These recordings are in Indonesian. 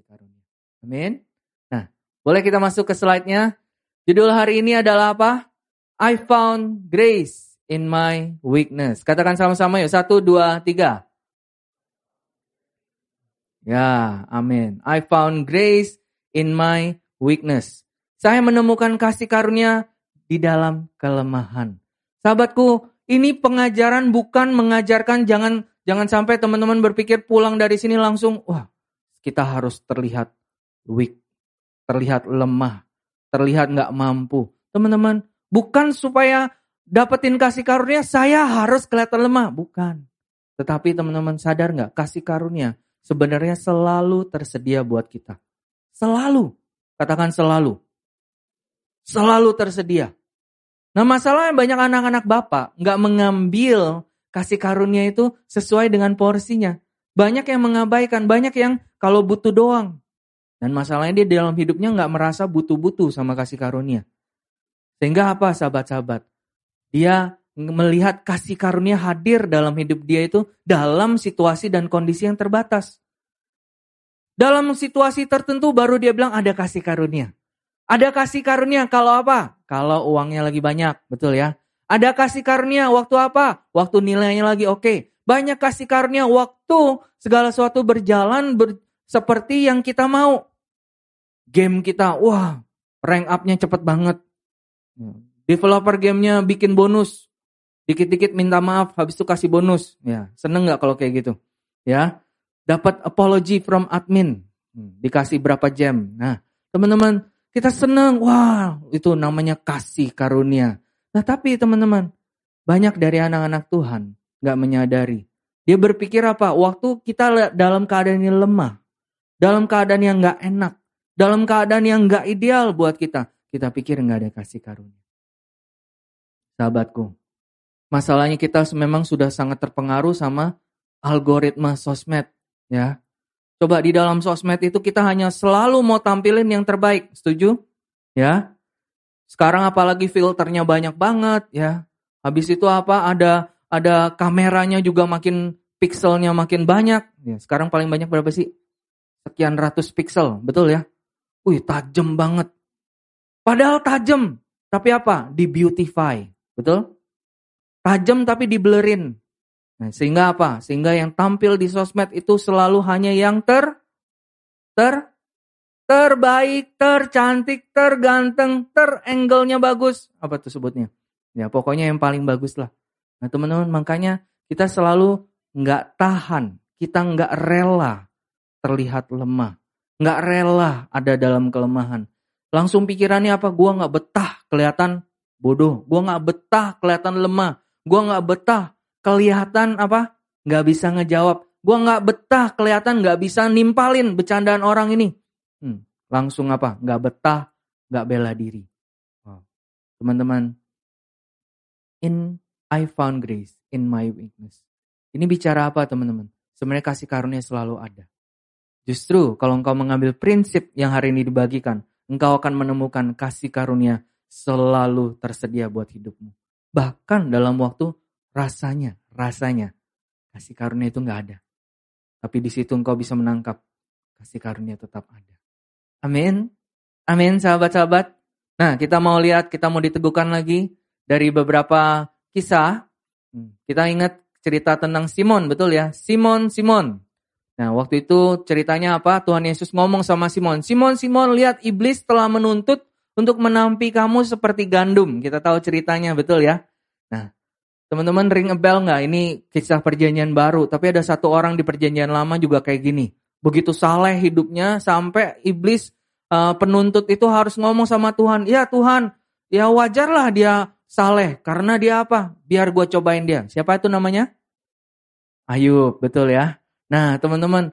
kasih karunia. Amin. Nah, boleh kita masuk ke slide-nya? Judul hari ini adalah apa? I found grace in my weakness. Katakan sama-sama yuk. Satu, dua, tiga. Ya, amin. I found grace in my weakness. Saya menemukan kasih karunia di dalam kelemahan. Sahabatku, ini pengajaran bukan mengajarkan jangan jangan sampai teman-teman berpikir pulang dari sini langsung wah, kita harus terlihat weak, terlihat lemah, terlihat nggak mampu. Teman-teman, bukan supaya dapetin kasih karunia saya harus kelihatan lemah, bukan. Tetapi teman-teman sadar nggak kasih karunia sebenarnya selalu tersedia buat kita. Selalu. Katakan selalu. Selalu tersedia. Nah masalahnya banyak anak-anak bapak nggak mengambil kasih karunia itu sesuai dengan porsinya. Banyak yang mengabaikan, banyak yang kalau butuh doang. Dan masalahnya dia dalam hidupnya nggak merasa butuh-butuh sama kasih karunia. Sehingga apa sahabat-sahabat? Dia melihat kasih karunia hadir dalam hidup dia itu dalam situasi dan kondisi yang terbatas. Dalam situasi tertentu baru dia bilang ada kasih karunia. Ada kasih karunia kalau apa? Kalau uangnya lagi banyak, betul ya. Ada kasih karunia waktu apa? Waktu nilainya lagi oke. Banyak kasih karunia waktu segala sesuatu berjalan ber, seperti yang kita mau. Game kita, wah, rank up-nya cepet banget. Developer gamenya bikin bonus, Dikit-dikit minta maaf, habis itu kasih bonus. Ya, seneng nggak kalau kayak gitu? Ya, dapat apology from admin, hmm, dikasih berapa jam. Nah, teman-teman, kita seneng, wah, itu namanya kasih karunia. Nah, tapi teman-teman, banyak dari anak-anak Tuhan nggak menyadari. Dia berpikir apa? Waktu kita dalam keadaan yang lemah, dalam keadaan yang nggak enak, dalam keadaan yang nggak ideal buat kita, kita pikir nggak ada kasih karunia. Sahabatku, Masalahnya kita memang sudah sangat terpengaruh sama algoritma sosmed, ya. Coba di dalam sosmed itu kita hanya selalu mau tampilin yang terbaik, setuju? Ya. Sekarang apalagi filternya banyak banget, ya. Habis itu apa? Ada ada kameranya juga makin pixelnya makin banyak. Ya, sekarang paling banyak berapa sih? Sekian ratus pixel, betul ya? Wih, tajam banget. Padahal tajam, tapi apa? Di beautify, betul? Tajam tapi diblerin. Nah, sehingga apa? Sehingga yang tampil di sosmed itu selalu hanya yang ter ter terbaik, tercantik, terganteng, terangle-nya bagus. Apa tuh sebutnya? Ya pokoknya yang paling bagus lah. Nah teman-teman makanya kita selalu nggak tahan, kita nggak rela terlihat lemah, nggak rela ada dalam kelemahan. Langsung pikirannya apa? Gua nggak betah kelihatan bodoh, gua nggak betah kelihatan lemah, Gue nggak betah kelihatan apa? Nggak bisa ngejawab. Gue nggak betah kelihatan nggak bisa nimpalin bercandaan orang ini. Hmm, langsung apa? Nggak betah, nggak bela diri. Teman-teman, in I found grace in my weakness. Ini bicara apa teman-teman? Sebenarnya kasih karunia selalu ada. Justru kalau engkau mengambil prinsip yang hari ini dibagikan, engkau akan menemukan kasih karunia selalu tersedia buat hidupmu. Bahkan dalam waktu rasanya, rasanya kasih karunia itu nggak ada. Tapi di situ engkau bisa menangkap kasih karunia tetap ada. Amin. Amin sahabat-sahabat. Nah kita mau lihat, kita mau diteguhkan lagi dari beberapa kisah. Hmm, kita ingat cerita tentang Simon, betul ya? Simon, Simon. Nah waktu itu ceritanya apa? Tuhan Yesus ngomong sama Simon. Simon, Simon lihat iblis telah menuntut untuk menampi kamu seperti gandum. Kita tahu ceritanya, betul ya? Nah, teman-teman ring a bell nggak? Ini kisah perjanjian baru, tapi ada satu orang di perjanjian lama juga kayak gini. Begitu saleh hidupnya sampai iblis uh, penuntut itu harus ngomong sama Tuhan, ya Tuhan, ya wajarlah dia saleh karena dia apa? Biar gue cobain dia. Siapa itu namanya? Ayub, betul ya. Nah, teman-teman,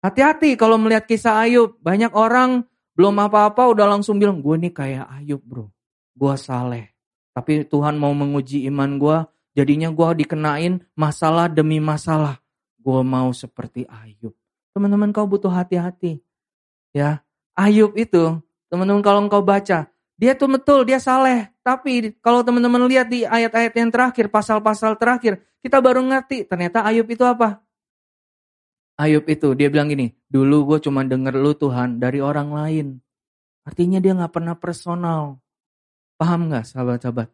hati-hati kalau melihat kisah Ayub. Banyak orang belum apa-apa udah langsung bilang, gue nih kayak Ayub bro. Gue saleh. Tapi Tuhan mau menguji iman gue. Jadinya gue dikenain masalah demi masalah. Gue mau seperti Ayub. Teman-teman kau butuh hati-hati. Ya, Ayub itu, teman-teman kalau engkau baca, dia tuh betul, dia saleh. Tapi kalau teman-teman lihat di ayat-ayat yang terakhir, pasal-pasal terakhir, kita baru ngerti ternyata Ayub itu apa? Ayub itu dia bilang gini, dulu gue cuma denger lu Tuhan dari orang lain. Artinya dia nggak pernah personal. Paham nggak sahabat-sahabat?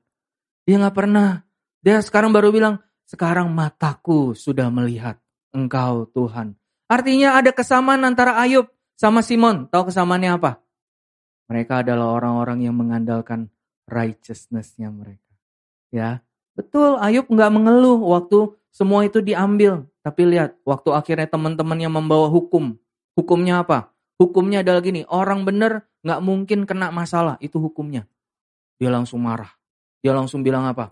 Dia nggak pernah. Dia sekarang baru bilang, sekarang mataku sudah melihat engkau Tuhan. Artinya ada kesamaan antara Ayub sama Simon. Tahu kesamaannya apa? Mereka adalah orang-orang yang mengandalkan righteousness-nya mereka. Ya, betul Ayub nggak mengeluh waktu semua itu diambil. Tapi lihat, waktu akhirnya teman-temannya membawa hukum. Hukumnya apa? Hukumnya adalah gini, orang benar nggak mungkin kena masalah. Itu hukumnya. Dia langsung marah. Dia langsung bilang apa?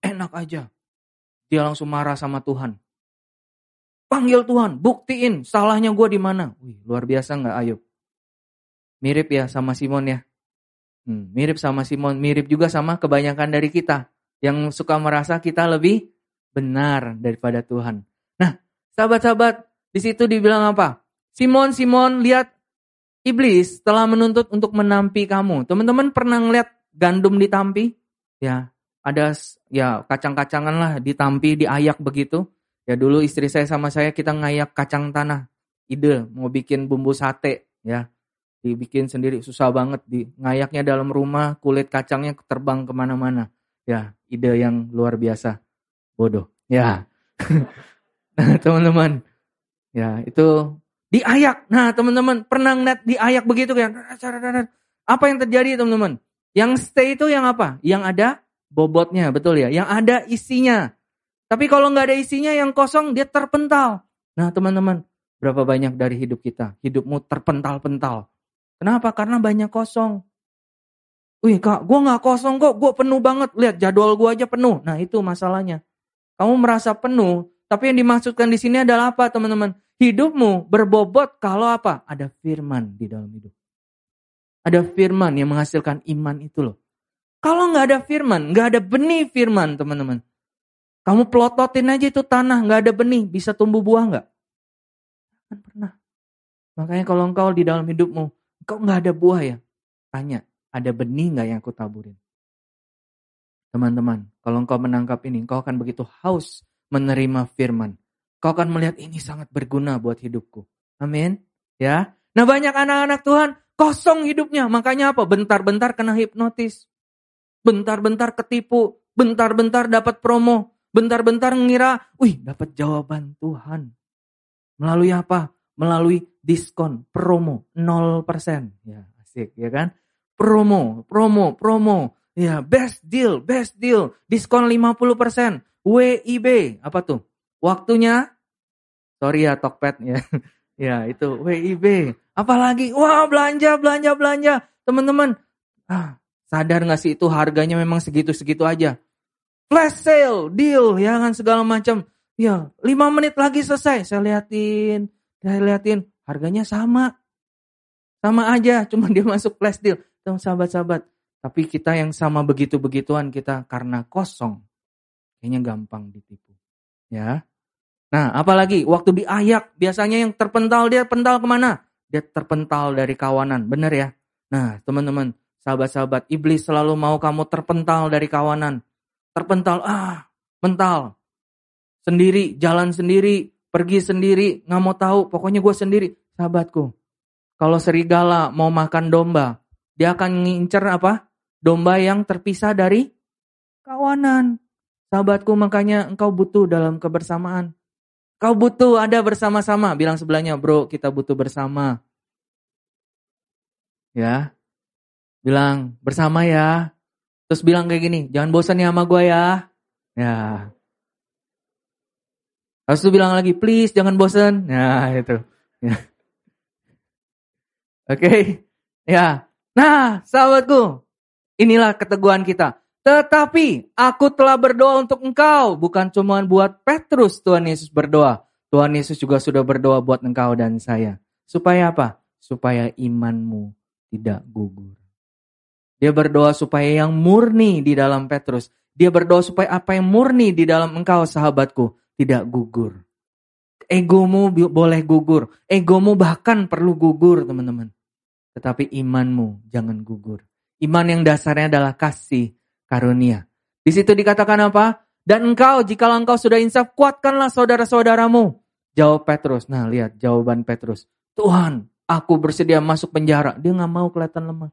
Enak aja. Dia langsung marah sama Tuhan. Panggil Tuhan, buktiin salahnya gue di mana. Wih, luar biasa nggak Ayub? Mirip ya sama Simon ya. Hmm, mirip sama Simon, mirip juga sama kebanyakan dari kita yang suka merasa kita lebih benar daripada Tuhan. Nah, sahabat-sahabat, di situ dibilang apa? Simon, Simon, lihat iblis telah menuntut untuk menampi kamu. Teman-teman pernah ngeliat gandum ditampi? Ya, ada ya kacang-kacangan lah ditampi, diayak begitu. Ya dulu istri saya sama saya kita ngayak kacang tanah. Ide mau bikin bumbu sate ya. Dibikin sendiri susah banget di ngayaknya dalam rumah kulit kacangnya terbang ke mana-mana. Ya ide yang luar biasa bodoh. Ya. nah, teman-teman. Ya, itu diayak. Nah, teman-teman, pernah ngeliat diayak begitu kan? Apa yang terjadi, teman-teman? Yang stay itu yang apa? Yang ada bobotnya, betul ya? Yang ada isinya. Tapi kalau nggak ada isinya yang kosong, dia terpental. Nah, teman-teman, berapa banyak dari hidup kita? Hidupmu terpental-pental. Kenapa? Karena banyak kosong. Wih kak, gue nggak kosong kok, gue penuh banget. Lihat jadwal gue aja penuh. Nah itu masalahnya. Kamu merasa penuh, tapi yang dimaksudkan di sini adalah apa teman-teman? Hidupmu berbobot kalau apa? Ada firman di dalam hidup. Ada firman yang menghasilkan iman itu loh. Kalau nggak ada firman, nggak ada benih firman teman-teman. Kamu pelototin aja itu tanah, nggak ada benih, bisa tumbuh buah nggak? Kan pernah. Makanya kalau engkau di dalam hidupmu, engkau nggak ada buah ya, tanya, ada benih nggak yang aku taburin? Teman-teman, kalau engkau menangkap ini, engkau akan begitu haus menerima firman. Kau akan melihat ini sangat berguna buat hidupku. Amin. Ya. Nah banyak anak-anak Tuhan kosong hidupnya. Makanya apa? Bentar-bentar kena hipnotis. Bentar-bentar ketipu. Bentar-bentar dapat promo. Bentar-bentar ngira, wih dapat jawaban Tuhan. Melalui apa? Melalui diskon, promo, 0%. Ya asik ya kan? Promo, promo, promo. Ya, best deal, best deal. Diskon 50%. WIB, apa tuh? Waktunya, sorry ya Tokped ya. ya, itu WIB. Apalagi, wah belanja, belanja, belanja. Teman-teman, ah, sadar gak sih itu harganya memang segitu-segitu aja. Flash sale, deal, ya kan segala macam. Ya, lima menit lagi selesai. Saya liatin, saya liatin, harganya sama. Sama aja, cuma dia masuk flash deal. Sahabat-sahabat, tapi kita yang sama begitu-begituan kita karena kosong. Kayaknya gampang ditipu. Ya. Nah, apalagi waktu diayak, biasanya yang terpental dia pental ke mana? Dia terpental dari kawanan, benar ya? Nah, teman-teman, sahabat-sahabat, iblis selalu mau kamu terpental dari kawanan. Terpental, ah, mental. Sendiri, jalan sendiri, pergi sendiri, nggak mau tahu, pokoknya gue sendiri. Sahabatku, kalau serigala mau makan domba, dia akan ngincer apa? Domba yang terpisah dari kawanan. Sahabatku makanya engkau butuh dalam kebersamaan. Kau butuh ada bersama-sama. Bilang sebelahnya, bro kita butuh bersama. Ya. Bilang bersama ya. Terus bilang kayak gini, jangan bosan ya sama gue ya. Ya. Harus tuh bilang lagi, please jangan bosan. Nah itu. Ya. Oke. Okay. Ya. Nah, sahabatku, inilah keteguhan kita. Tetapi aku telah berdoa untuk engkau, bukan cuma buat Petrus Tuhan Yesus berdoa. Tuhan Yesus juga sudah berdoa buat engkau dan saya. Supaya apa? Supaya imanmu tidak gugur. Dia berdoa supaya yang murni di dalam Petrus. Dia berdoa supaya apa yang murni di dalam engkau sahabatku tidak gugur. Egomu boleh gugur. Egomu bahkan perlu gugur teman-teman. Tetapi imanmu jangan gugur. Iman yang dasarnya adalah kasih karunia. Di situ dikatakan apa? Dan engkau, jika engkau sudah insaf, kuatkanlah saudara-saudaramu. Jawab Petrus. Nah lihat jawaban Petrus. Tuhan, aku bersedia masuk penjara. Dia nggak mau kelihatan lemah.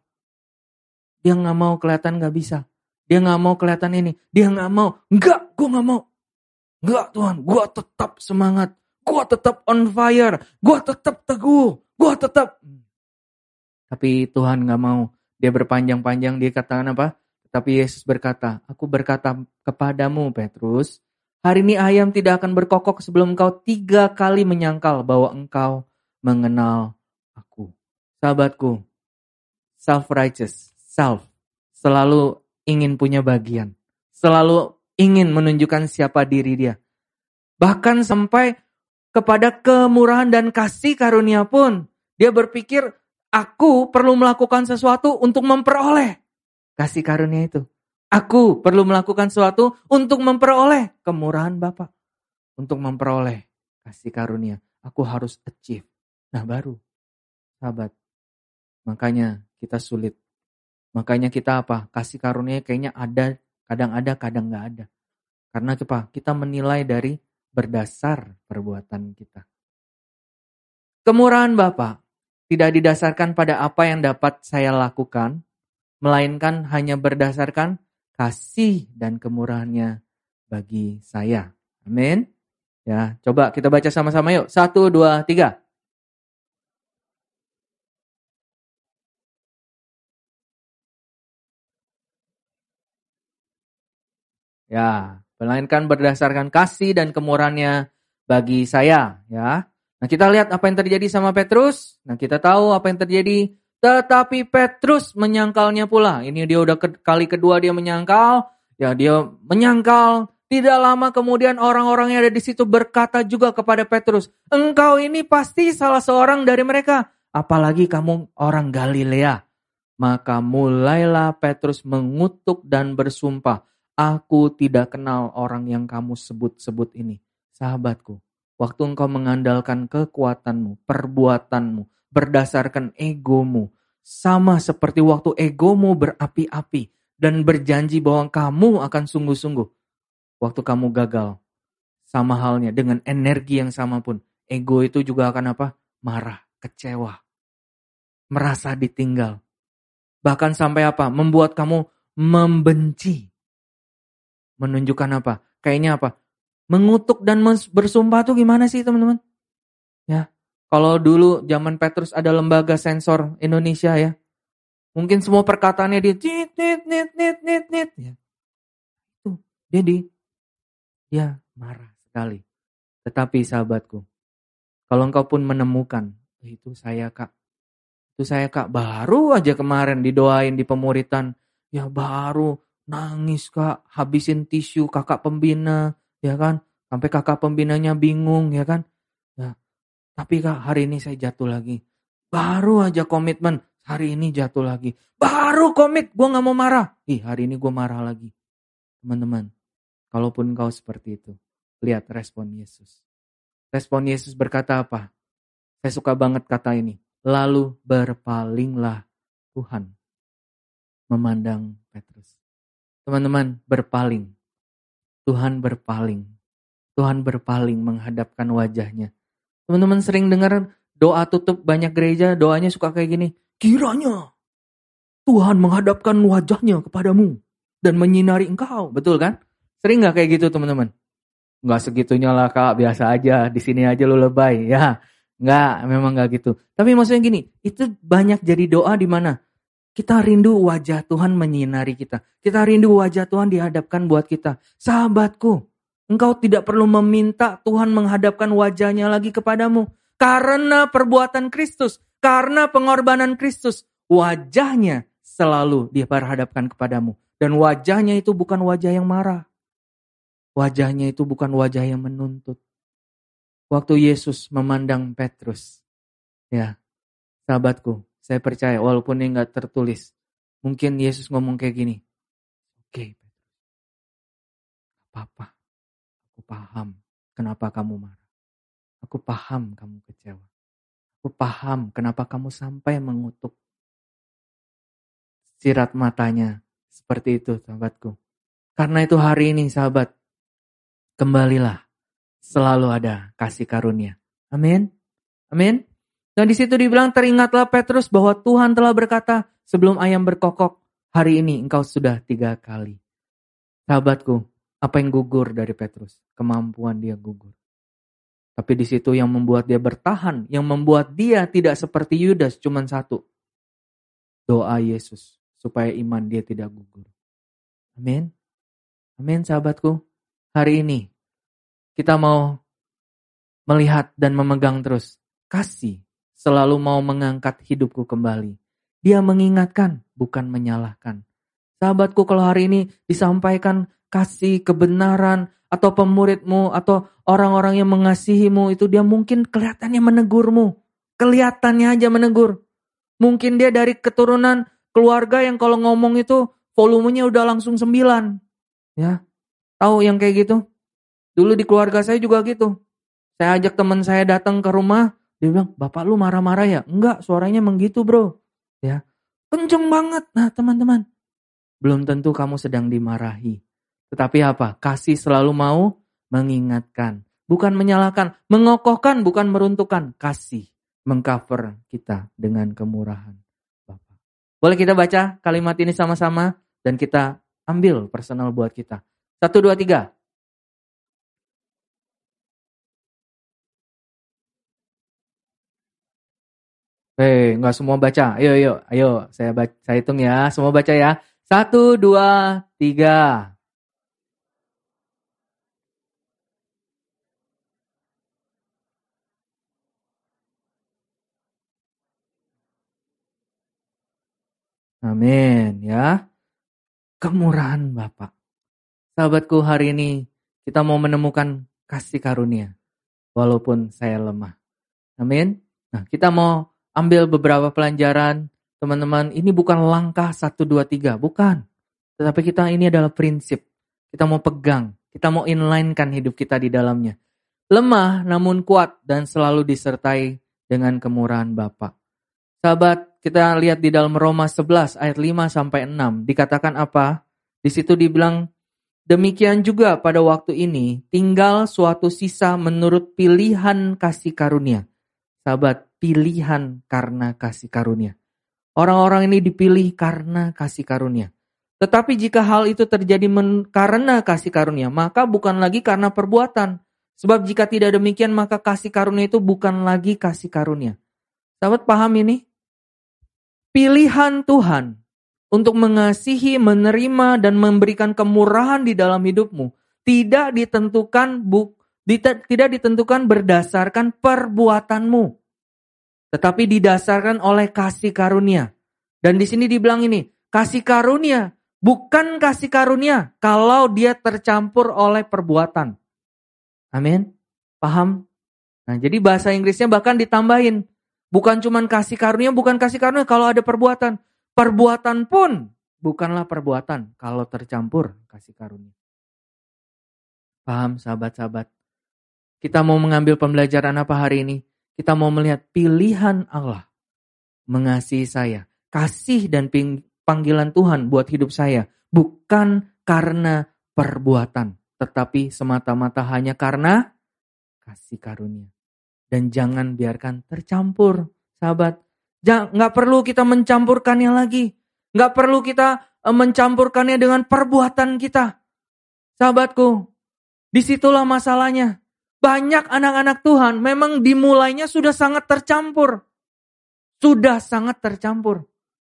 Dia nggak mau kelihatan nggak bisa. Dia nggak mau kelihatan ini. Dia nggak mau. Enggak, gue nggak mau. Enggak Tuhan, gue tetap semangat. Gue tetap on fire. Gue tetap teguh. Gue tetap. Tapi Tuhan nggak mau. Dia berpanjang-panjang. Dia katakan apa? Tapi Yesus berkata, aku berkata kepadamu Petrus, Hari ini ayam tidak akan berkokok sebelum engkau tiga kali menyangkal bahwa engkau mengenal aku. Sahabatku, self-righteous, self, selalu ingin punya bagian. Selalu ingin menunjukkan siapa diri dia. Bahkan sampai kepada kemurahan dan kasih karunia pun, dia berpikir, aku perlu melakukan sesuatu untuk memperoleh kasih karunia itu. Aku perlu melakukan sesuatu untuk memperoleh kemurahan Bapak. Untuk memperoleh kasih karunia. Aku harus achieve. Nah baru, sahabat. Makanya kita sulit. Makanya kita apa? Kasih karunia kayaknya ada, kadang ada, kadang nggak ada. Karena apa? Kita menilai dari berdasar perbuatan kita. Kemurahan Bapak tidak didasarkan pada apa yang dapat saya lakukan, melainkan hanya berdasarkan kasih dan kemurahannya bagi saya. Amin. Ya, coba kita baca sama-sama yuk. Satu, dua, tiga. Ya, melainkan berdasarkan kasih dan kemurahannya bagi saya. Ya, nah kita lihat apa yang terjadi sama Petrus. Nah kita tahu apa yang terjadi tetapi Petrus menyangkalnya pula. Ini dia udah ke, kali kedua dia menyangkal. Ya dia menyangkal. Tidak lama kemudian orang-orang yang ada di situ berkata juga kepada Petrus. Engkau ini pasti salah seorang dari mereka. Apalagi kamu orang Galilea. Maka mulailah Petrus mengutuk dan bersumpah. Aku tidak kenal orang yang kamu sebut-sebut ini. Sahabatku, waktu engkau mengandalkan kekuatanmu, perbuatanmu, berdasarkan egomu. Sama seperti waktu egomu berapi-api dan berjanji bahwa kamu akan sungguh-sungguh. Waktu kamu gagal. Sama halnya dengan energi yang sama pun. Ego itu juga akan apa? Marah, kecewa. Merasa ditinggal. Bahkan sampai apa? Membuat kamu membenci. Menunjukkan apa? Kayaknya apa? Mengutuk dan bersumpah tuh gimana sih teman-teman? Ya, kalau dulu zaman Petrus ada lembaga sensor Indonesia ya. Mungkin semua perkataannya dia nit nit nit nit nit nit ya. Itu dia di dia marah sekali. Tetapi sahabatku, kalau engkau pun menemukan oh, itu saya kak, itu saya kak baru aja kemarin didoain di pemuritan, ya baru nangis kak, habisin tisu kakak pembina, ya kan, sampai kakak pembinanya bingung, ya kan, tapi kak hari ini saya jatuh lagi. Baru aja komitmen, hari ini jatuh lagi. Baru komit, gue gak mau marah. Ih hari ini gue marah lagi. Teman-teman, kalaupun kau seperti itu, lihat respon Yesus. Respon Yesus berkata apa? Saya suka banget kata ini. Lalu berpalinglah Tuhan memandang Petrus. Teman-teman, berpaling. Tuhan berpaling. Tuhan berpaling menghadapkan wajahnya Teman-teman sering dengar doa tutup banyak gereja, doanya suka kayak gini. Kiranya Tuhan menghadapkan wajahnya kepadamu dan menyinari engkau. Betul kan? Sering nggak kayak gitu teman-teman? Nggak segitunya lah kak, biasa aja. Di sini aja lu lebay. Ya, nggak, memang nggak gitu. Tapi maksudnya gini, itu banyak jadi doa di mana kita rindu wajah Tuhan menyinari kita. Kita rindu wajah Tuhan dihadapkan buat kita. Sahabatku, Engkau tidak perlu meminta Tuhan menghadapkan wajahnya lagi kepadamu. Karena perbuatan Kristus, karena pengorbanan Kristus, wajahnya selalu diperhadapkan kepadamu. Dan wajahnya itu bukan wajah yang marah. Wajahnya itu bukan wajah yang menuntut. Waktu Yesus memandang Petrus, ya, sahabatku, saya percaya walaupun ini nggak tertulis, mungkin Yesus ngomong kayak gini, oke, okay, apa-apa, Aku paham kenapa kamu marah. Aku paham kamu kecewa. Aku paham kenapa kamu sampai mengutuk. Sirat matanya seperti itu sahabatku. Karena itu hari ini sahabat, kembalilah selalu ada kasih karunia. Amin. Amin. Dan di situ dibilang teringatlah Petrus bahwa Tuhan telah berkata sebelum ayam berkokok, hari ini engkau sudah tiga kali. Sahabatku, apa yang gugur dari Petrus? Kemampuan dia gugur. Tapi di situ yang membuat dia bertahan, yang membuat dia tidak seperti Yudas cuma satu. Doa Yesus supaya iman dia tidak gugur. Amin. Amin sahabatku. Hari ini kita mau melihat dan memegang terus kasih selalu mau mengangkat hidupku kembali. Dia mengingatkan, bukan menyalahkan. Sahabatku kalau hari ini disampaikan kasih, kebenaran, atau pemuridmu atau orang-orang yang mengasihimu itu dia mungkin kelihatannya menegurmu. Kelihatannya aja menegur. Mungkin dia dari keturunan keluarga yang kalau ngomong itu volumenya udah langsung sembilan. Ya. Tahu yang kayak gitu? Dulu di keluarga saya juga gitu. Saya ajak teman saya datang ke rumah, dia bilang, "Bapak lu marah-marah ya?" "Enggak, suaranya menggitu, Bro." Ya. Kenceng banget. Nah, teman-teman, belum tentu kamu sedang dimarahi. Tetapi apa? Kasih selalu mau mengingatkan. Bukan menyalahkan. Mengokohkan, bukan meruntuhkan. Kasih mengcover kita dengan kemurahan Bapak. Boleh kita baca kalimat ini sama-sama dan kita ambil personal buat kita. Satu, dua, tiga. Hei, nggak semua baca. Ayo, ayo, ayo. Saya baca, saya hitung ya. Semua baca ya. Satu, dua, tiga. Amin ya. Kemurahan Bapak. Sahabatku hari ini kita mau menemukan kasih karunia. Walaupun saya lemah. Amin. Nah kita mau ambil beberapa pelajaran. Teman-teman ini bukan langkah 1, 2, 3. Bukan. Tetapi kita ini adalah prinsip. Kita mau pegang. Kita mau inlinekan hidup kita di dalamnya. Lemah namun kuat dan selalu disertai dengan kemurahan Bapak. Sahabat, kita lihat di dalam Roma 11 ayat 5 sampai 6 dikatakan apa? Di situ dibilang demikian juga pada waktu ini tinggal suatu sisa menurut pilihan kasih karunia. Sahabat, pilihan karena kasih karunia. Orang-orang ini dipilih karena kasih karunia. Tetapi jika hal itu terjadi karena kasih karunia, maka bukan lagi karena perbuatan. Sebab jika tidak demikian, maka kasih karunia itu bukan lagi kasih karunia. Sahabat paham ini? pilihan Tuhan untuk mengasihi, menerima, dan memberikan kemurahan di dalam hidupmu tidak ditentukan buk, tidak ditentukan berdasarkan perbuatanmu, tetapi didasarkan oleh kasih karunia. Dan di sini dibilang ini, kasih karunia bukan kasih karunia kalau dia tercampur oleh perbuatan. Amin. Paham? Nah, jadi bahasa Inggrisnya bahkan ditambahin Bukan cuma kasih karunia, bukan kasih karunia kalau ada perbuatan. Perbuatan pun bukanlah perbuatan kalau tercampur kasih karunia. Paham sahabat-sahabat? Kita mau mengambil pembelajaran apa hari ini? Kita mau melihat pilihan Allah mengasihi saya. Kasih dan panggilan Tuhan buat hidup saya. Bukan karena perbuatan. Tetapi semata-mata hanya karena kasih karunia. Dan jangan biarkan tercampur, sahabat. Nggak perlu kita mencampurkannya lagi. Nggak perlu kita e, mencampurkannya dengan perbuatan kita. Sahabatku, di situlah masalahnya. Banyak anak-anak Tuhan memang dimulainya sudah sangat tercampur. Sudah sangat tercampur.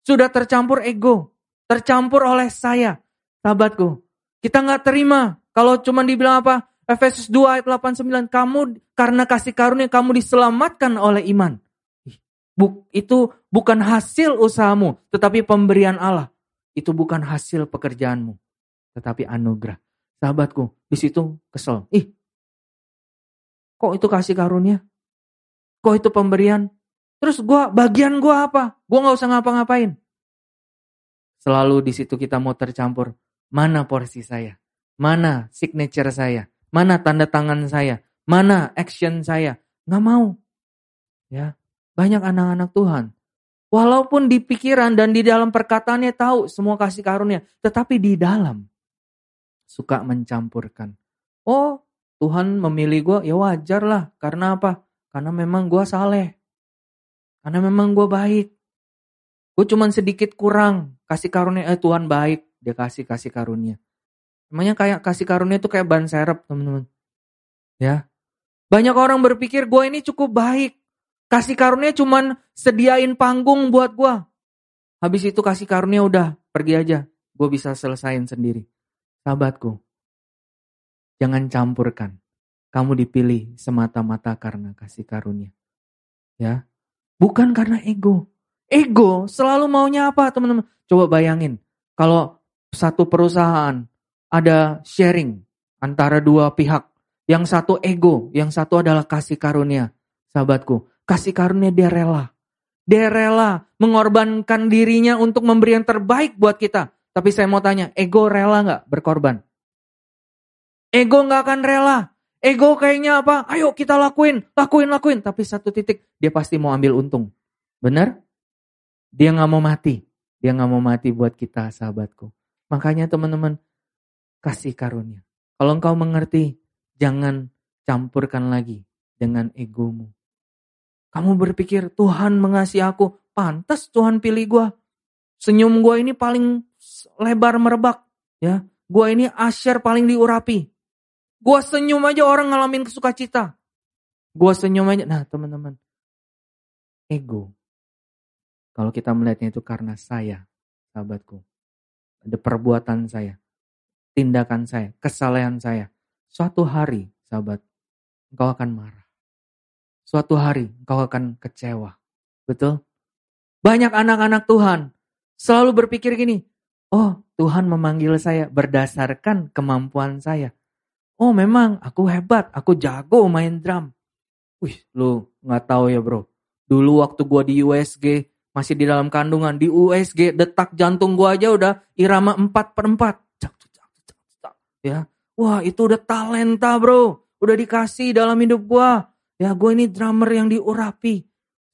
Sudah tercampur ego. Tercampur oleh saya. Sahabatku, kita nggak terima kalau cuma dibilang apa? Efesus 2 ayat 89, kamu karena kasih karunia kamu diselamatkan oleh iman. Buk, itu bukan hasil usahamu, tetapi pemberian Allah. Itu bukan hasil pekerjaanmu, tetapi anugerah. Sahabatku, di situ kesel. Ih, kok itu kasih karunia? Kok itu pemberian? Terus gua bagian gua apa? Gua nggak usah ngapa-ngapain. Selalu di situ kita mau tercampur. Mana porsi saya? Mana signature saya? Mana tanda tangan saya? Mana action saya? Nggak mau. Ya, banyak anak-anak Tuhan. Walaupun di pikiran dan di dalam perkataannya tahu semua kasih karunia, tetapi di dalam suka mencampurkan. Oh, Tuhan memilih gue, ya wajar lah. Karena apa? Karena memang gue saleh. Karena memang gue baik. Gue cuman sedikit kurang. Kasih karunia, eh Tuhan baik. Dia kasih kasih karunia. Emangnya kayak kasih karunia itu kayak ban serep teman-teman. Ya. Banyak orang berpikir gue ini cukup baik. Kasih karunia cuman sediain panggung buat gue. Habis itu kasih karunia udah pergi aja. Gue bisa selesain sendiri. Sahabatku, Jangan campurkan. Kamu dipilih semata-mata karena kasih karunia. Ya. Bukan karena ego. Ego selalu maunya apa, teman-teman? Coba bayangin. Kalau satu perusahaan ada sharing antara dua pihak. Yang satu ego, yang satu adalah kasih karunia. Sahabatku, kasih karunia dia rela. Dia rela mengorbankan dirinya untuk memberi yang terbaik buat kita. Tapi saya mau tanya, ego rela nggak berkorban? Ego nggak akan rela. Ego kayaknya apa? Ayo kita lakuin, lakuin, lakuin. Tapi satu titik dia pasti mau ambil untung. Benar? Dia nggak mau mati. Dia nggak mau mati buat kita sahabatku. Makanya teman-teman kasih karunia. Kalau engkau mengerti, jangan campurkan lagi dengan egomu. Kamu berpikir Tuhan mengasihi aku, pantas Tuhan pilih gue. Senyum gue ini paling lebar merebak, ya. Gue ini asyar paling diurapi. Gua senyum aja orang ngalamin cita. Gua senyum aja. Nah teman-teman. Ego. Kalau kita melihatnya itu karena saya, sahabatku. Ada perbuatan saya. Tindakan saya. Kesalahan saya. Suatu hari, sahabat. Engkau akan marah. Suatu hari engkau akan kecewa. Betul? Banyak anak-anak Tuhan selalu berpikir gini, oh Tuhan memanggil saya berdasarkan kemampuan saya. Oh memang aku hebat, aku jago main drum. Wih, lu nggak tahu ya bro. Dulu waktu gua di USG masih di dalam kandungan di USG detak jantung gua aja udah irama 4 per 4. Ya, wah itu udah talenta bro. Udah dikasih dalam hidup gua. Ya gue ini drummer yang diurapi.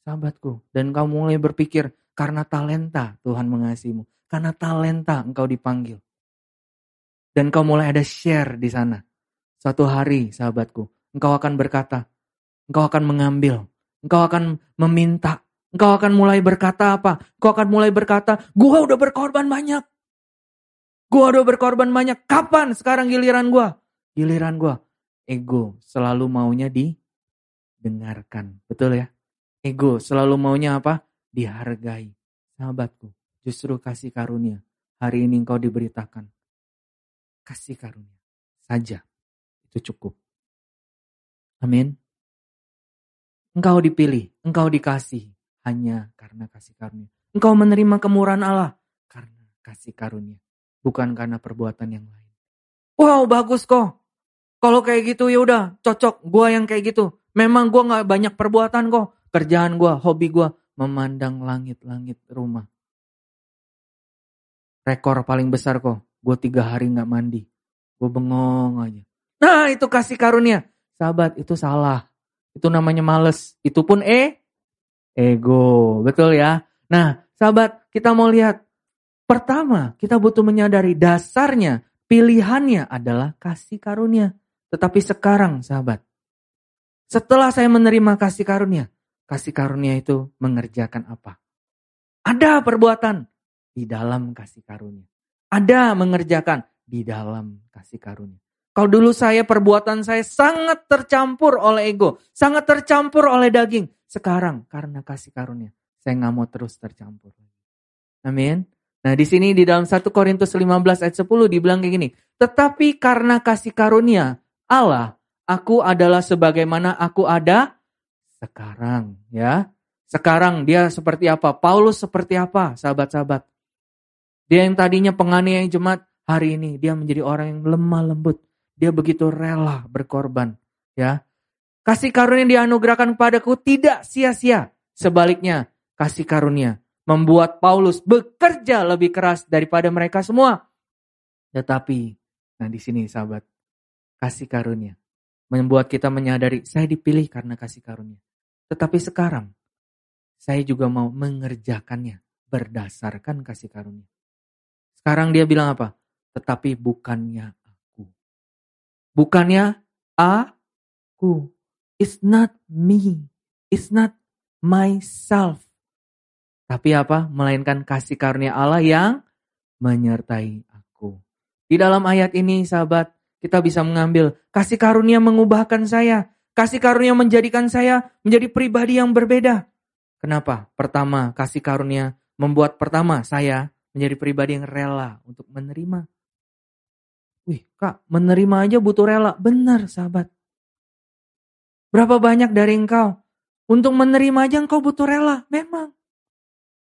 Sahabatku. Dan kamu mulai berpikir karena talenta Tuhan mengasihimu. Karena talenta engkau dipanggil. Dan kau mulai ada share di sana satu hari, sahabatku, engkau akan berkata, engkau akan mengambil, engkau akan meminta, engkau akan mulai berkata apa? Engkau akan mulai berkata, gua udah berkorban banyak. Gua udah berkorban banyak. Kapan sekarang giliran gua? Giliran gua. Ego selalu maunya didengarkan. Betul ya? Ego selalu maunya apa? Dihargai. Sahabatku, justru kasih karunia. Hari ini engkau diberitakan. Kasih karunia saja itu cukup. Amin. Engkau dipilih, engkau dikasih hanya karena kasih karunia. Engkau menerima kemurahan Allah karena kasih karunia, bukan karena perbuatan yang lain. Wow, bagus kok. Kalau kayak gitu ya udah cocok. Gua yang kayak gitu. Memang gua nggak banyak perbuatan kok. Kerjaan gua, hobi gua memandang langit-langit rumah. Rekor paling besar kok. Gue tiga hari nggak mandi. Gue bengong aja. Nah itu kasih karunia. Sahabat itu salah. Itu namanya males. Itu pun eh ego. Betul ya. Nah sahabat kita mau lihat. Pertama kita butuh menyadari dasarnya pilihannya adalah kasih karunia. Tetapi sekarang sahabat. Setelah saya menerima kasih karunia. Kasih karunia itu mengerjakan apa? Ada perbuatan di dalam kasih karunia. Ada mengerjakan di dalam kasih karunia. Kalau dulu saya perbuatan saya sangat tercampur oleh ego, sangat tercampur oleh daging. Sekarang karena kasih karunia, saya nggak mau terus tercampur. Amin. Nah di sini di dalam 1 Korintus 15 ayat 10 dibilang kayak gini. Tetapi karena kasih karunia Allah, aku adalah sebagaimana aku ada sekarang. Ya, sekarang dia seperti apa? Paulus seperti apa? Sahabat-sahabat. Dia yang tadinya penganiaya jemaat, hari ini dia menjadi orang yang lemah lembut dia begitu rela berkorban, ya. Kasih karunia yang dianugerahkan kepadaku tidak sia-sia. Sebaliknya, kasih karunia membuat Paulus bekerja lebih keras daripada mereka semua. Tetapi, nah di sini sahabat, kasih karunia membuat kita menyadari saya dipilih karena kasih karunia. Tetapi sekarang, saya juga mau mengerjakannya berdasarkan kasih karunia. Sekarang dia bilang apa? Tetapi bukannya Bukannya aku. It's not me. It's not myself. Tapi apa? Melainkan kasih karunia Allah yang menyertai aku. Di dalam ayat ini sahabat, kita bisa mengambil kasih karunia mengubahkan saya. Kasih karunia menjadikan saya menjadi pribadi yang berbeda. Kenapa? Pertama, kasih karunia membuat pertama saya menjadi pribadi yang rela untuk menerima. Wih, Kak, menerima aja butuh rela. Benar, sahabat. Berapa banyak dari engkau? Untuk menerima aja engkau butuh rela. Memang.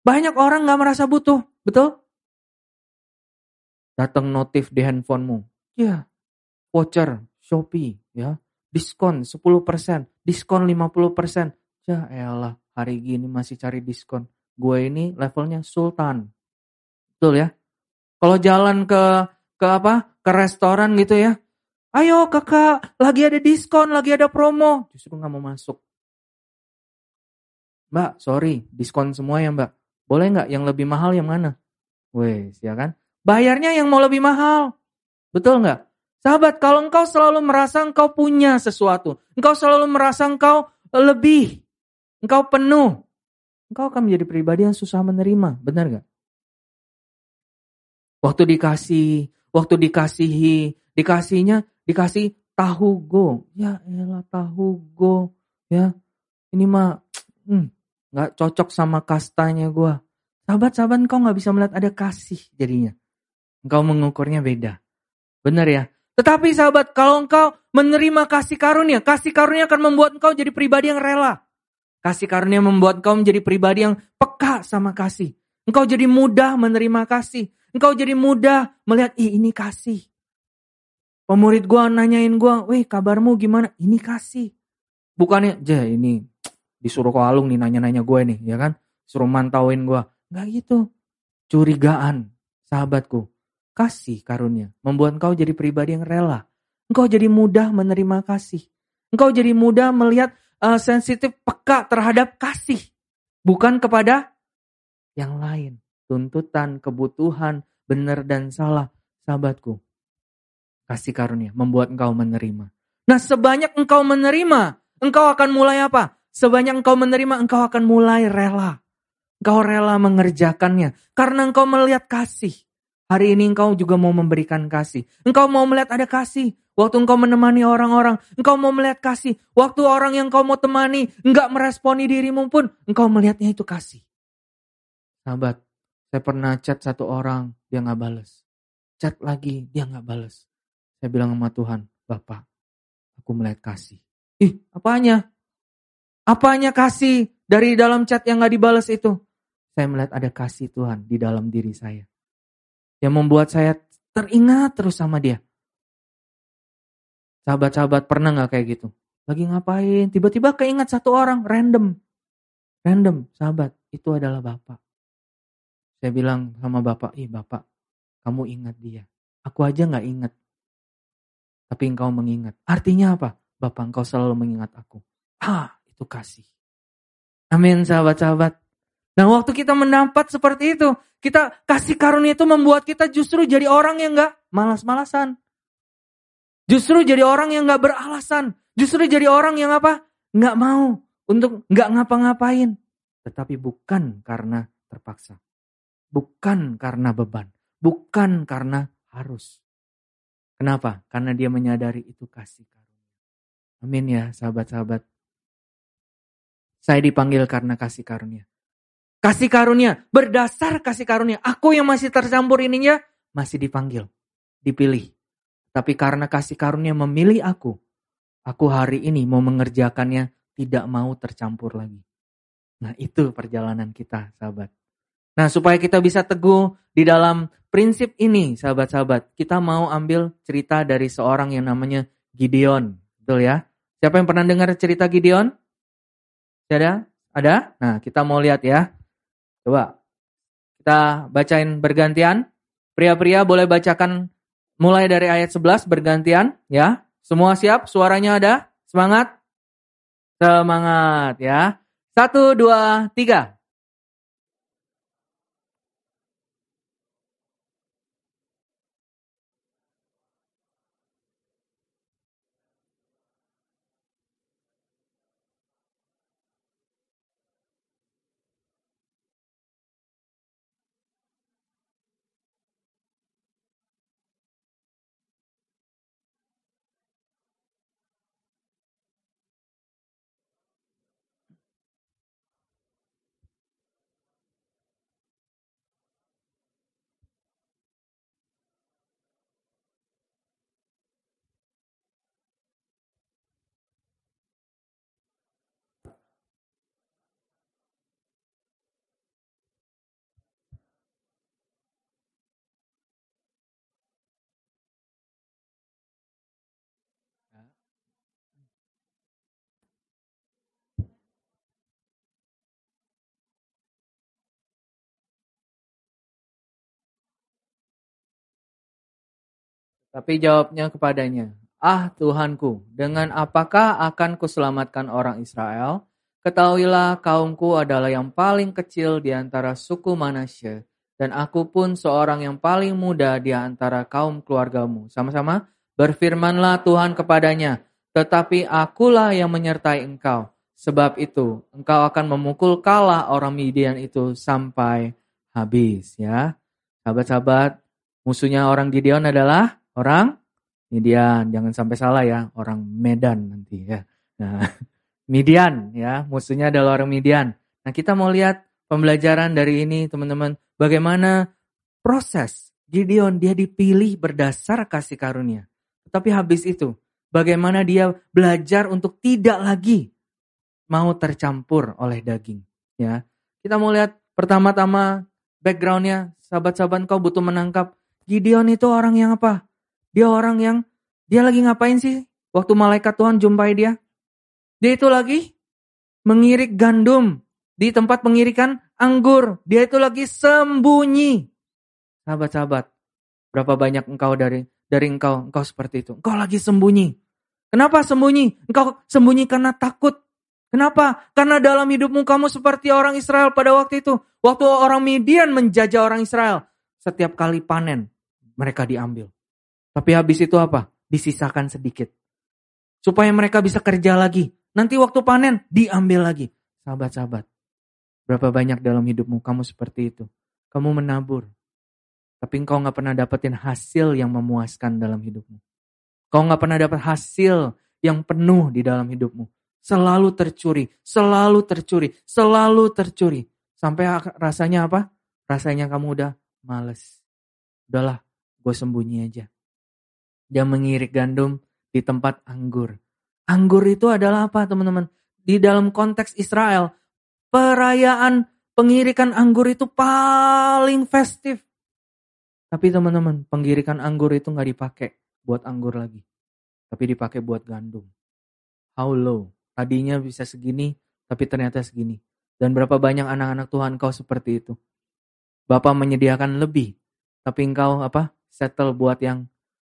Banyak orang gak merasa butuh. Betul? Datang notif di handphonemu. Ya, voucher, Shopee, ya. Diskon 10%, diskon 50%. Ya elah, hari gini masih cari diskon. Gue ini levelnya sultan. Betul ya? Kalau jalan ke ke apa? Ke restoran gitu ya. Ayo kakak, lagi ada diskon, lagi ada promo. Justru nggak mau masuk. Mbak, sorry, diskon semua ya mbak. Boleh nggak yang lebih mahal yang mana? Wes, ya kan? Bayarnya yang mau lebih mahal. Betul nggak? Sahabat, kalau engkau selalu merasa engkau punya sesuatu, engkau selalu merasa engkau lebih, engkau penuh, engkau akan menjadi pribadi yang susah menerima. Benar nggak? Waktu dikasih, waktu dikasihi, dikasihnya dikasih tahu go. Ya elah tahu go. Ya, ini mah hmm, hmm, cocok sama kastanya gue. Sahabat-sahabat kau nggak bisa melihat ada kasih jadinya. Engkau mengukurnya beda. Benar ya? Tetapi sahabat, kalau engkau menerima kasih karunia, kasih karunia akan membuat engkau jadi pribadi yang rela. Kasih karunia membuat engkau menjadi pribadi yang peka sama kasih. Engkau jadi mudah menerima kasih. Engkau jadi mudah melihat, ih ini kasih. Pemurid gua nanyain gua, weh kabarmu gimana? Ini kasih. Bukannya, jah ini disuruh ke alung nih nanya-nanya gue nih, ya kan? Suruh mantauin gua. Enggak gitu. Curigaan, sahabatku. Kasih karunia membuat engkau jadi pribadi yang rela. Engkau jadi mudah menerima kasih. Engkau jadi mudah melihat uh, sensitif peka terhadap kasih. Bukan kepada yang lain. Tuntutan, kebutuhan, benar dan salah. Sahabatku, kasih karunia membuat engkau menerima. Nah sebanyak engkau menerima, engkau akan mulai apa? Sebanyak engkau menerima, engkau akan mulai rela. Engkau rela mengerjakannya. Karena engkau melihat kasih. Hari ini engkau juga mau memberikan kasih. Engkau mau melihat ada kasih. Waktu engkau menemani orang-orang, engkau mau melihat kasih. Waktu orang yang engkau mau temani, enggak meresponi dirimu pun, engkau melihatnya itu kasih. Sahabat, saya pernah chat satu orang, dia nggak bales. Chat lagi, dia nggak bales. Saya bilang sama Tuhan, Bapak, aku melihat kasih. Ih, apanya? Apanya kasih dari dalam chat yang nggak dibales itu? Saya melihat ada kasih Tuhan di dalam diri saya. Yang membuat saya teringat terus sama dia. Sahabat-sahabat pernah gak kayak gitu? Lagi ngapain? Tiba-tiba keingat satu orang, random. Random, sahabat. Itu adalah Bapak. Saya bilang sama Bapak, ih Bapak, kamu ingat dia. Aku aja gak ingat. Tapi engkau mengingat. Artinya apa? Bapak engkau selalu mengingat aku. Ah, itu kasih. Amin sahabat-sahabat. Nah waktu kita mendapat seperti itu, kita kasih karunia itu membuat kita justru jadi orang yang gak malas-malasan. Justru jadi orang yang gak beralasan. Justru jadi orang yang apa? Gak mau untuk gak ngapa-ngapain. Tetapi bukan karena terpaksa. Bukan karena beban. Bukan karena harus. Kenapa? Karena dia menyadari itu kasih karunia. Amin ya sahabat-sahabat. Saya dipanggil karena kasih karunia. Kasih karunia, berdasar kasih karunia. Aku yang masih tercampur ininya, masih dipanggil, dipilih. Tapi karena kasih karunia memilih aku, aku hari ini mau mengerjakannya tidak mau tercampur lagi. Nah itu perjalanan kita sahabat. Nah supaya kita bisa teguh di dalam prinsip ini sahabat-sahabat. Kita mau ambil cerita dari seorang yang namanya Gideon. Betul ya? Siapa yang pernah dengar cerita Gideon? Ada? Ada? Nah kita mau lihat ya. Coba kita bacain bergantian. Pria-pria boleh bacakan mulai dari ayat 11 bergantian ya. Semua siap? Suaranya ada? Semangat? Semangat ya. Satu, dua, tiga. Tapi jawabnya kepadanya, Ah Tuhanku, dengan apakah akan kuselamatkan orang Israel? Ketahuilah kaumku adalah yang paling kecil di antara suku Manasye, dan aku pun seorang yang paling muda di antara kaum keluargamu. Sama-sama, berfirmanlah Tuhan kepadanya, tetapi akulah yang menyertai engkau. Sebab itu, engkau akan memukul kalah orang Midian itu sampai habis. Ya, Sahabat-sahabat, musuhnya orang Gideon adalah orang Midian, jangan sampai salah ya, orang Medan nanti ya. Nah, Midian ya, musuhnya adalah orang Midian. Nah, kita mau lihat pembelajaran dari ini teman-teman, bagaimana proses Gideon dia dipilih berdasar kasih karunia. Tapi habis itu, bagaimana dia belajar untuk tidak lagi mau tercampur oleh daging. Ya, kita mau lihat pertama-tama backgroundnya, sahabat-sahabat kau butuh menangkap Gideon itu orang yang apa? Dia orang yang dia lagi ngapain sih? Waktu malaikat Tuhan jumpai dia. Dia itu lagi mengirik gandum di tempat pengirikan anggur. Dia itu lagi sembunyi. Sahabat-sahabat, berapa banyak engkau dari dari engkau engkau seperti itu. Engkau lagi sembunyi. Kenapa sembunyi? Engkau sembunyi karena takut. Kenapa? Karena dalam hidupmu kamu seperti orang Israel pada waktu itu. Waktu orang Midian menjajah orang Israel. Setiap kali panen, mereka diambil. Tapi habis itu apa? Disisakan sedikit. Supaya mereka bisa kerja lagi. Nanti waktu panen, diambil lagi. Sahabat-sahabat, berapa banyak dalam hidupmu kamu seperti itu. Kamu menabur. Tapi engkau gak pernah dapetin hasil yang memuaskan dalam hidupmu. Kau gak pernah dapat hasil yang penuh di dalam hidupmu. Selalu tercuri, selalu tercuri, selalu tercuri. Sampai rasanya apa? Rasanya kamu udah males. Udahlah, gue sembunyi aja. Dia mengirik gandum di tempat anggur. Anggur itu adalah apa teman-teman? Di dalam konteks Israel, perayaan pengirikan anggur itu paling festif. Tapi teman-teman, pengirikan anggur itu nggak dipakai buat anggur lagi. Tapi dipakai buat gandum. How low? Tadinya bisa segini, tapi ternyata segini. Dan berapa banyak anak-anak Tuhan kau seperti itu. Bapak menyediakan lebih, tapi engkau apa? Settle buat yang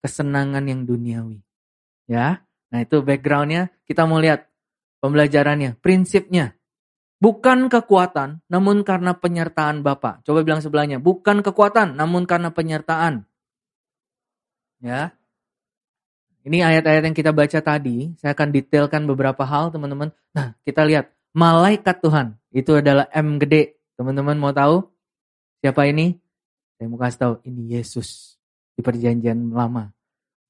kesenangan yang duniawi. Ya, nah itu backgroundnya. Kita mau lihat pembelajarannya, prinsipnya. Bukan kekuatan, namun karena penyertaan Bapak. Coba bilang sebelahnya, bukan kekuatan, namun karena penyertaan. Ya, ini ayat-ayat yang kita baca tadi, saya akan detailkan beberapa hal teman-teman. Nah, kita lihat, malaikat Tuhan, itu adalah M gede. Teman-teman mau tahu siapa ini? Saya mau kasih tahu, ini Yesus di perjanjian lama.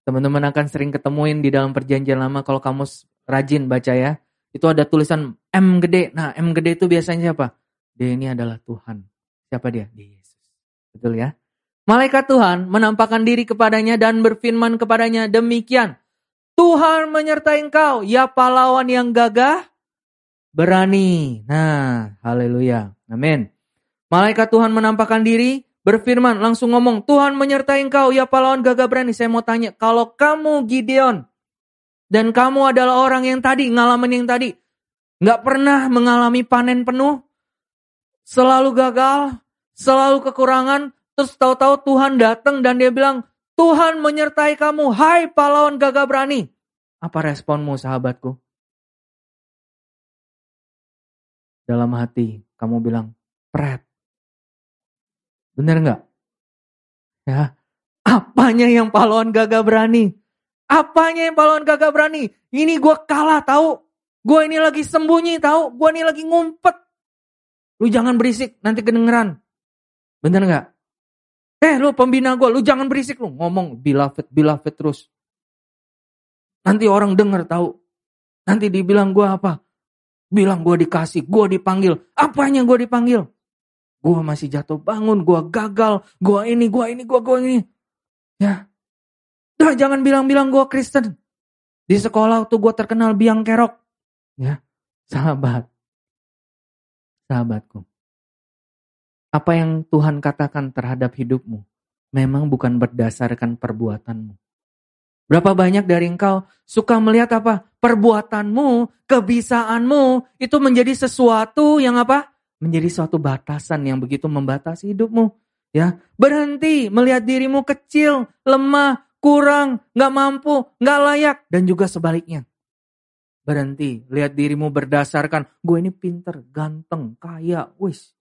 Teman-teman akan sering ketemuin di dalam perjanjian lama kalau kamu rajin baca ya. Itu ada tulisan M gede. Nah M gede itu biasanya siapa? Dia ini adalah Tuhan. Siapa dia? Dia Yesus. Betul ya? Malaikat Tuhan menampakkan diri kepadanya dan berfirman kepadanya demikian. Tuhan menyertai engkau, ya pahlawan yang gagah, berani. Nah, haleluya. Amin. Malaikat Tuhan menampakkan diri berfirman, langsung ngomong, Tuhan menyertai engkau, ya pahlawan gagah berani. Saya mau tanya, kalau kamu Gideon, dan kamu adalah orang yang tadi, ngalamin yang tadi, nggak pernah mengalami panen penuh, selalu gagal, selalu kekurangan, terus tahu-tahu Tuhan datang dan dia bilang, Tuhan menyertai kamu, hai pahlawan gagah berani. Apa responmu sahabatku? Dalam hati kamu bilang, pret, Bener nggak? Ya, apanya yang pahlawan gagah berani? Apanya yang pahlawan gagah berani? Ini gue kalah tahu. Gue ini lagi sembunyi tahu. Gue ini lagi ngumpet. Lu jangan berisik, nanti kedengeran. Bener nggak? Eh lu pembina gue, lu jangan berisik lu. Ngomong beloved, beloved terus. Nanti orang denger tahu. Nanti dibilang gue apa? Bilang gue dikasih, gue dipanggil. Apanya gue dipanggil? Gue masih jatuh bangun, gue gagal, gue ini, gue ini, gue gue ini. Ya, Nah, jangan bilang-bilang gue Kristen. Di sekolah tuh gue terkenal biang kerok. Ya, sahabat. Sahabatku. Apa yang Tuhan katakan terhadap hidupmu memang bukan berdasarkan perbuatanmu. Berapa banyak dari engkau suka melihat apa? Perbuatanmu, kebisaanmu itu menjadi sesuatu yang apa? Menjadi suatu batasan yang begitu membatasi hidupmu. Ya, berhenti melihat dirimu kecil, lemah, kurang, nggak mampu, nggak layak, dan juga sebaliknya. Berhenti, lihat dirimu berdasarkan, gue ini pinter, ganteng, kaya, wis.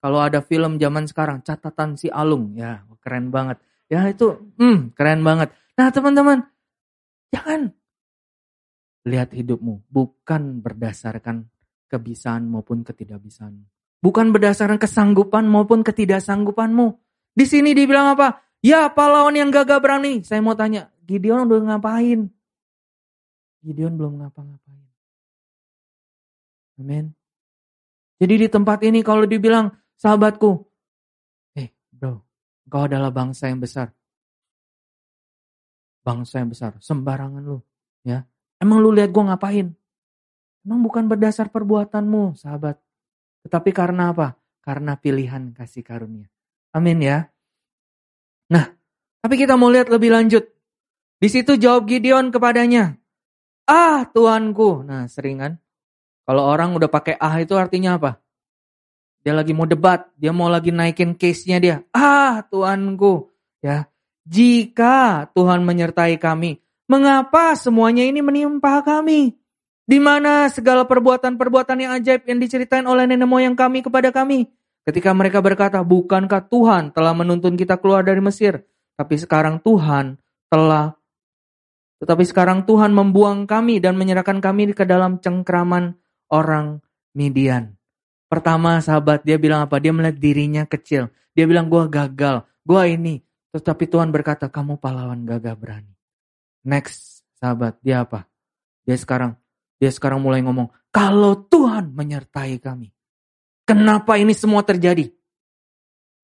Kalau ada film zaman sekarang, catatan si Alung, ya keren banget. Ya itu, hmm, keren banget. Nah teman-teman, jangan lihat hidupmu bukan berdasarkan kebisaan maupun ketidakbisaan. Bukan berdasarkan kesanggupan maupun ketidaksanggupanmu. Di sini dibilang apa? Ya pahlawan yang gagah berani. Saya mau tanya, Gideon udah ngapain? Gideon belum ngapa-ngapain. Amin. Jadi di tempat ini kalau dibilang, sahabatku, eh bro, kau adalah bangsa yang besar. Bangsa yang besar, sembarangan lu. ya. Emang lu lihat gue ngapain? Emang bukan berdasar perbuatanmu, sahabat. Tetapi karena apa? Karena pilihan kasih karunia. Amin ya. Nah, tapi kita mau lihat lebih lanjut. Di situ jawab Gideon kepadanya, Ah Tuanku. Nah sering kan. Kalau orang udah pakai ah itu artinya apa? Dia lagi mau debat, dia mau lagi naikin case-nya dia. Ah Tuanku. Ya, jika Tuhan menyertai kami, mengapa semuanya ini menimpa kami? Di mana segala perbuatan-perbuatan yang ajaib yang diceritain oleh nenek moyang kami kepada kami? Ketika mereka berkata, bukankah Tuhan telah menuntun kita keluar dari Mesir? Tapi sekarang Tuhan telah tetapi sekarang Tuhan membuang kami dan menyerahkan kami ke dalam cengkraman orang Midian. Pertama sahabat dia bilang apa? Dia melihat dirinya kecil. Dia bilang gue gagal, gue ini. Tetapi Tuhan berkata kamu pahlawan gagah berani. Next sahabat dia apa? Dia sekarang dia sekarang mulai ngomong kalau Tuhan menyertai kami. Kenapa ini semua terjadi?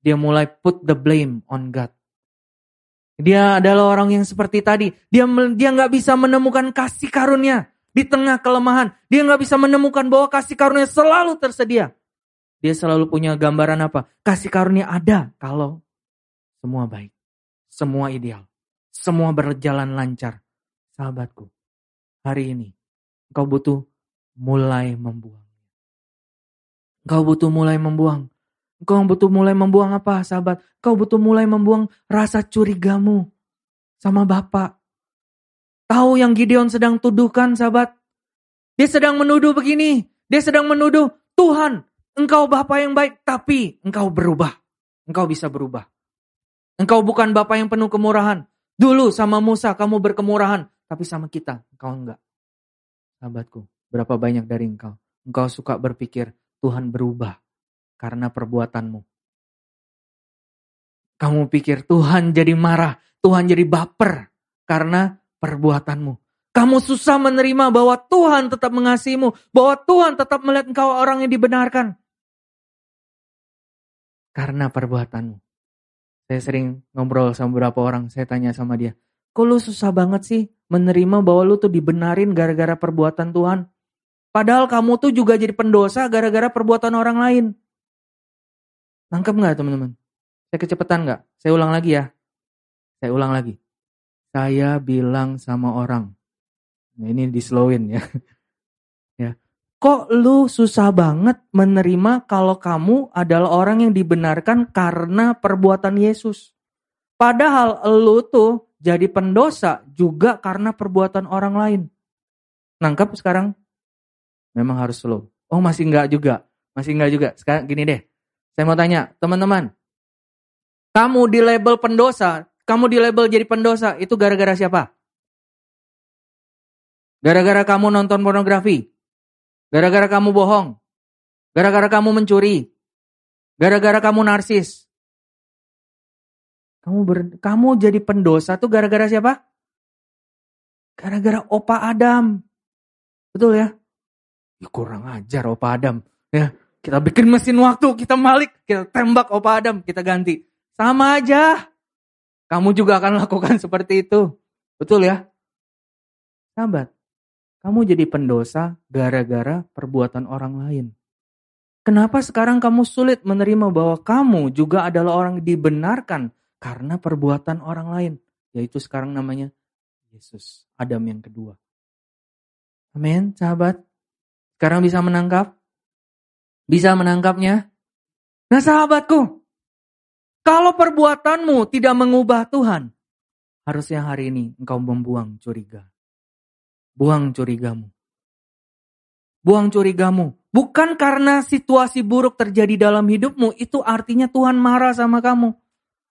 Dia mulai put the blame on God. Dia adalah orang yang seperti tadi. Dia dia nggak bisa menemukan kasih karunia di tengah kelemahan. Dia nggak bisa menemukan bahwa kasih karunia selalu tersedia. Dia selalu punya gambaran apa? Kasih karunia ada kalau semua baik, semua ideal, semua berjalan lancar. Sahabatku, hari ini kau butuh mulai membuang. Kau butuh mulai membuang Kau butuh mulai membuang apa sahabat? Kau butuh mulai membuang rasa curigamu sama Bapak. Tahu yang Gideon sedang tuduhkan sahabat? Dia sedang menuduh begini. Dia sedang menuduh Tuhan engkau Bapak yang baik tapi engkau berubah. Engkau bisa berubah. Engkau bukan Bapak yang penuh kemurahan. Dulu sama Musa kamu berkemurahan. Tapi sama kita engkau enggak. Sahabatku, berapa banyak dari engkau? Engkau suka berpikir Tuhan berubah karena perbuatanmu. Kamu pikir Tuhan jadi marah, Tuhan jadi baper karena perbuatanmu. Kamu susah menerima bahwa Tuhan tetap mengasihimu, bahwa Tuhan tetap melihat engkau orang yang dibenarkan. Karena perbuatanmu. Saya sering ngobrol sama beberapa orang, saya tanya sama dia, kok lu susah banget sih menerima bahwa lu tuh dibenarin gara-gara perbuatan Tuhan? Padahal kamu tuh juga jadi pendosa gara-gara perbuatan orang lain. Nangkep nggak teman-teman? Saya kecepatan nggak? Saya ulang lagi ya. Saya ulang lagi. Saya bilang sama orang. Nah, ini dislowin ya. ya. Kok lu susah banget menerima kalau kamu adalah orang yang dibenarkan karena perbuatan Yesus? Padahal lu tuh jadi pendosa juga karena perbuatan orang lain. Nangkep sekarang? Memang harus slow. Oh masih enggak juga. Masih enggak juga. Sekarang gini deh. Saya mau tanya, teman-teman. Kamu di label pendosa, kamu di label jadi pendosa, itu gara-gara siapa? Gara-gara kamu nonton pornografi? Gara-gara kamu bohong? Gara-gara kamu mencuri? Gara-gara kamu narsis? Kamu ber, kamu jadi pendosa tuh gara-gara siapa? Gara-gara Opa Adam. Betul ya? ya kurang ajar Opa Adam. Ya, kita bikin mesin waktu, kita malik, kita tembak Opa Adam, kita ganti. Sama aja. Kamu juga akan lakukan seperti itu. Betul ya? Sahabat, kamu jadi pendosa gara-gara perbuatan orang lain. Kenapa sekarang kamu sulit menerima bahwa kamu juga adalah orang dibenarkan karena perbuatan orang lain? Yaitu sekarang namanya Yesus, Adam yang kedua. Amin, sahabat. Sekarang bisa menangkap? Bisa menangkapnya? Nah sahabatku, kalau perbuatanmu tidak mengubah Tuhan, harusnya hari ini engkau membuang curiga. Buang curigamu. Buang curigamu. Bukan karena situasi buruk terjadi dalam hidupmu, itu artinya Tuhan marah sama kamu.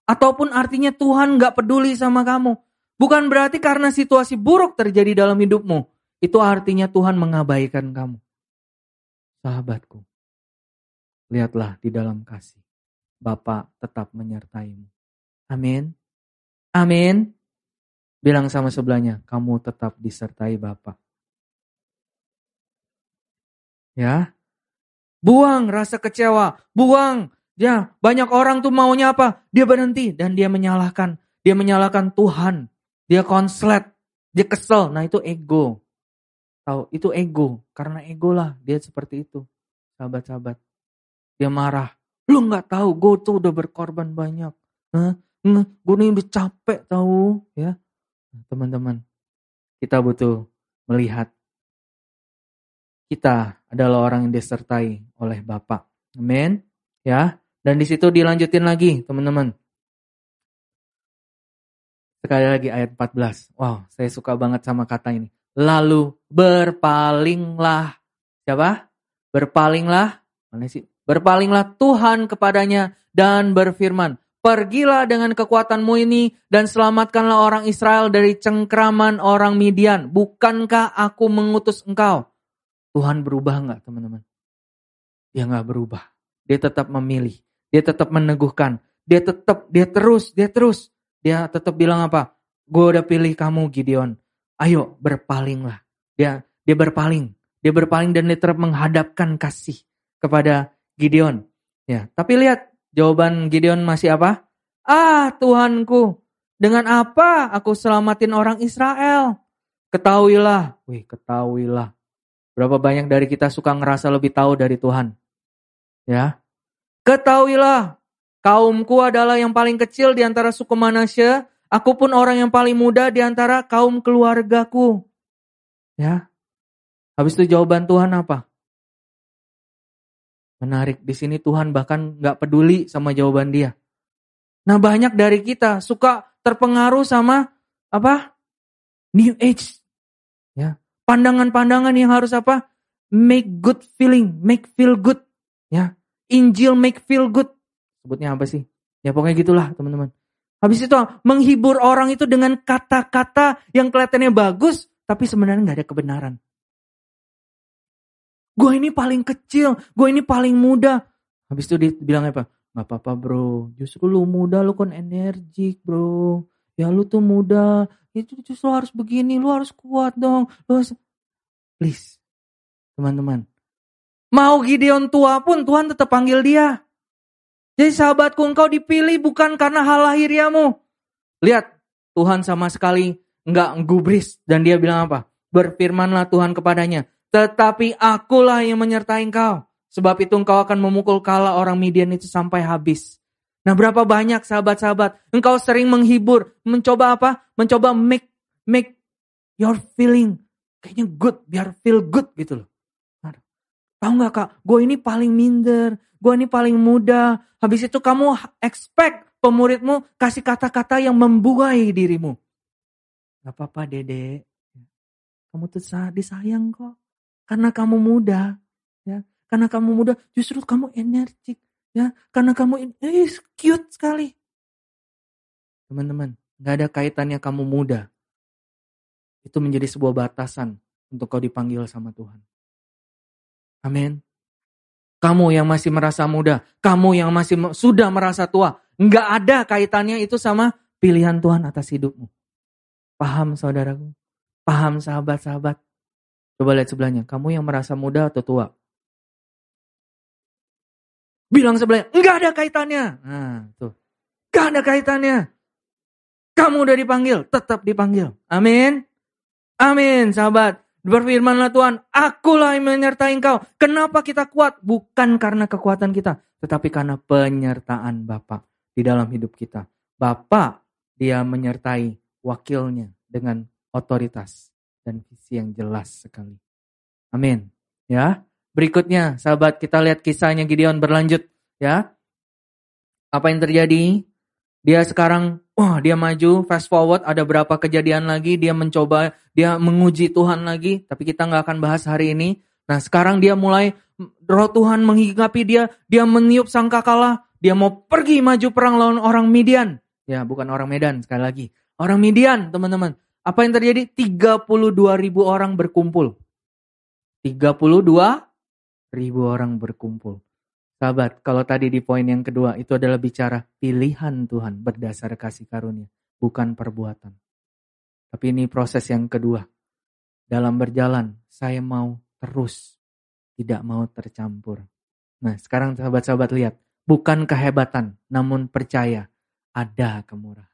Ataupun artinya Tuhan gak peduli sama kamu. Bukan berarti karena situasi buruk terjadi dalam hidupmu, itu artinya Tuhan mengabaikan kamu. Sahabatku, lihatlah di dalam kasih. Bapak tetap menyertaimu. Amin. Amin. Bilang sama sebelahnya, kamu tetap disertai Bapak. Ya. Buang rasa kecewa, buang. Ya, banyak orang tuh maunya apa? Dia berhenti dan dia menyalahkan. Dia menyalahkan Tuhan. Dia konslet, dia kesel. Nah, itu ego. Tahu, itu ego. Karena ego lah dia seperti itu. Sahabat-sahabat. Dia marah. Lu nggak tahu, gue tuh udah berkorban banyak. Hah? Gue nih udah capek tahu, ya. Teman-teman, kita butuh melihat kita adalah orang yang disertai oleh Bapak. Amin. Ya. Dan di situ dilanjutin lagi, teman-teman. Sekali lagi ayat 14. Wow, saya suka banget sama kata ini. Lalu berpalinglah. Siapa? Berpalinglah. Mana sih? Berpalinglah Tuhan kepadanya dan berfirman, Pergilah dengan kekuatanmu ini dan selamatkanlah orang Israel dari cengkraman orang Midian. Bukankah aku mengutus engkau? Tuhan berubah nggak teman-teman? Dia nggak berubah. Dia tetap memilih. Dia tetap meneguhkan. Dia tetap, dia terus, dia terus. Dia tetap bilang apa? Gue udah pilih kamu Gideon. Ayo berpalinglah. Dia dia berpaling. Dia berpaling dan dia tetap menghadapkan kasih kepada Gideon. Ya, tapi lihat jawaban Gideon masih apa? Ah, Tuhanku, dengan apa aku selamatin orang Israel? Ketahuilah, wih, ketahuilah. Berapa banyak dari kita suka ngerasa lebih tahu dari Tuhan? Ya. Ketahuilah, kaumku adalah yang paling kecil di antara suku Manasya, aku pun orang yang paling muda di antara kaum keluargaku. Ya. Habis itu jawaban Tuhan apa? Menarik, di sini Tuhan bahkan nggak peduli sama jawaban dia. Nah banyak dari kita suka terpengaruh sama apa? New Age. Ya, pandangan-pandangan yang harus apa? Make good feeling, make feel good. Ya, Injil make feel good. Sebutnya apa sih? Ya pokoknya gitulah teman-teman. Habis itu menghibur orang itu dengan kata-kata yang kelihatannya bagus, tapi sebenarnya nggak ada kebenaran. Gue ini paling kecil, gue ini paling muda. Habis itu dia bilang apa? Gak apa-apa bro, justru lu muda, lu kan energik bro. Ya lu tuh muda, itu justru harus begini, lu harus kuat dong. Lu harus... Please, teman-teman. Mau Gideon tua pun Tuhan tetap panggil dia. Jadi sahabatku engkau dipilih bukan karena hal lahiriamu. Lihat, Tuhan sama sekali nggak gubris dan dia bilang apa? Berfirmanlah Tuhan kepadanya, tetapi akulah yang menyertai engkau. Sebab itu engkau akan memukul kala orang Midian itu sampai habis. Nah berapa banyak sahabat-sahabat, engkau sering menghibur, mencoba apa? Mencoba make make your feeling kayaknya good, biar feel good gitu loh. Tahu nggak kak, gue ini paling minder, gue ini paling muda. Habis itu kamu expect pemuridmu kasih kata-kata yang membuai dirimu. Gak apa-apa dede, kamu tuh disayang kok. Karena kamu muda, ya. Karena kamu muda, justru kamu energik, ya. Karena kamu eh, cute sekali. Teman-teman, nggak ada kaitannya kamu muda. Itu menjadi sebuah batasan untuk kau dipanggil sama Tuhan. Amin. Kamu yang masih merasa muda, kamu yang masih sudah merasa tua, nggak ada kaitannya itu sama pilihan Tuhan atas hidupmu. Paham saudaraku? Paham sahabat-sahabat? Coba lihat sebelahnya, kamu yang merasa muda atau tua? Bilang sebelahnya, enggak ada kaitannya. Nah, tuh. Enggak ada kaitannya. Kamu udah dipanggil, tetap dipanggil. Amin. Amin, sahabat. Berfirmanlah Tuhan, akulah yang menyertai engkau. Kenapa kita kuat? Bukan karena kekuatan kita, tetapi karena penyertaan Bapak di dalam hidup kita. Bapak, dia menyertai wakilnya dengan otoritas dan visi yang jelas sekali. Amin. Ya. Berikutnya, sahabat, kita lihat kisahnya Gideon berlanjut, ya. Apa yang terjadi? Dia sekarang, wah dia maju, fast forward, ada berapa kejadian lagi, dia mencoba, dia menguji Tuhan lagi, tapi kita nggak akan bahas hari ini. Nah sekarang dia mulai, roh Tuhan menghinggapi dia, dia meniup sangkakala, dia mau pergi maju perang lawan orang Midian. Ya bukan orang Medan sekali lagi. Orang Midian teman-teman. Apa yang terjadi? 32 ribu orang berkumpul. 32 ribu orang berkumpul. Sahabat, kalau tadi di poin yang kedua itu adalah bicara pilihan Tuhan berdasar kasih karunia, bukan perbuatan. Tapi ini proses yang kedua. Dalam berjalan, saya mau terus, tidak mau tercampur. Nah, sekarang sahabat-sahabat lihat, bukan kehebatan, namun percaya ada kemurahan.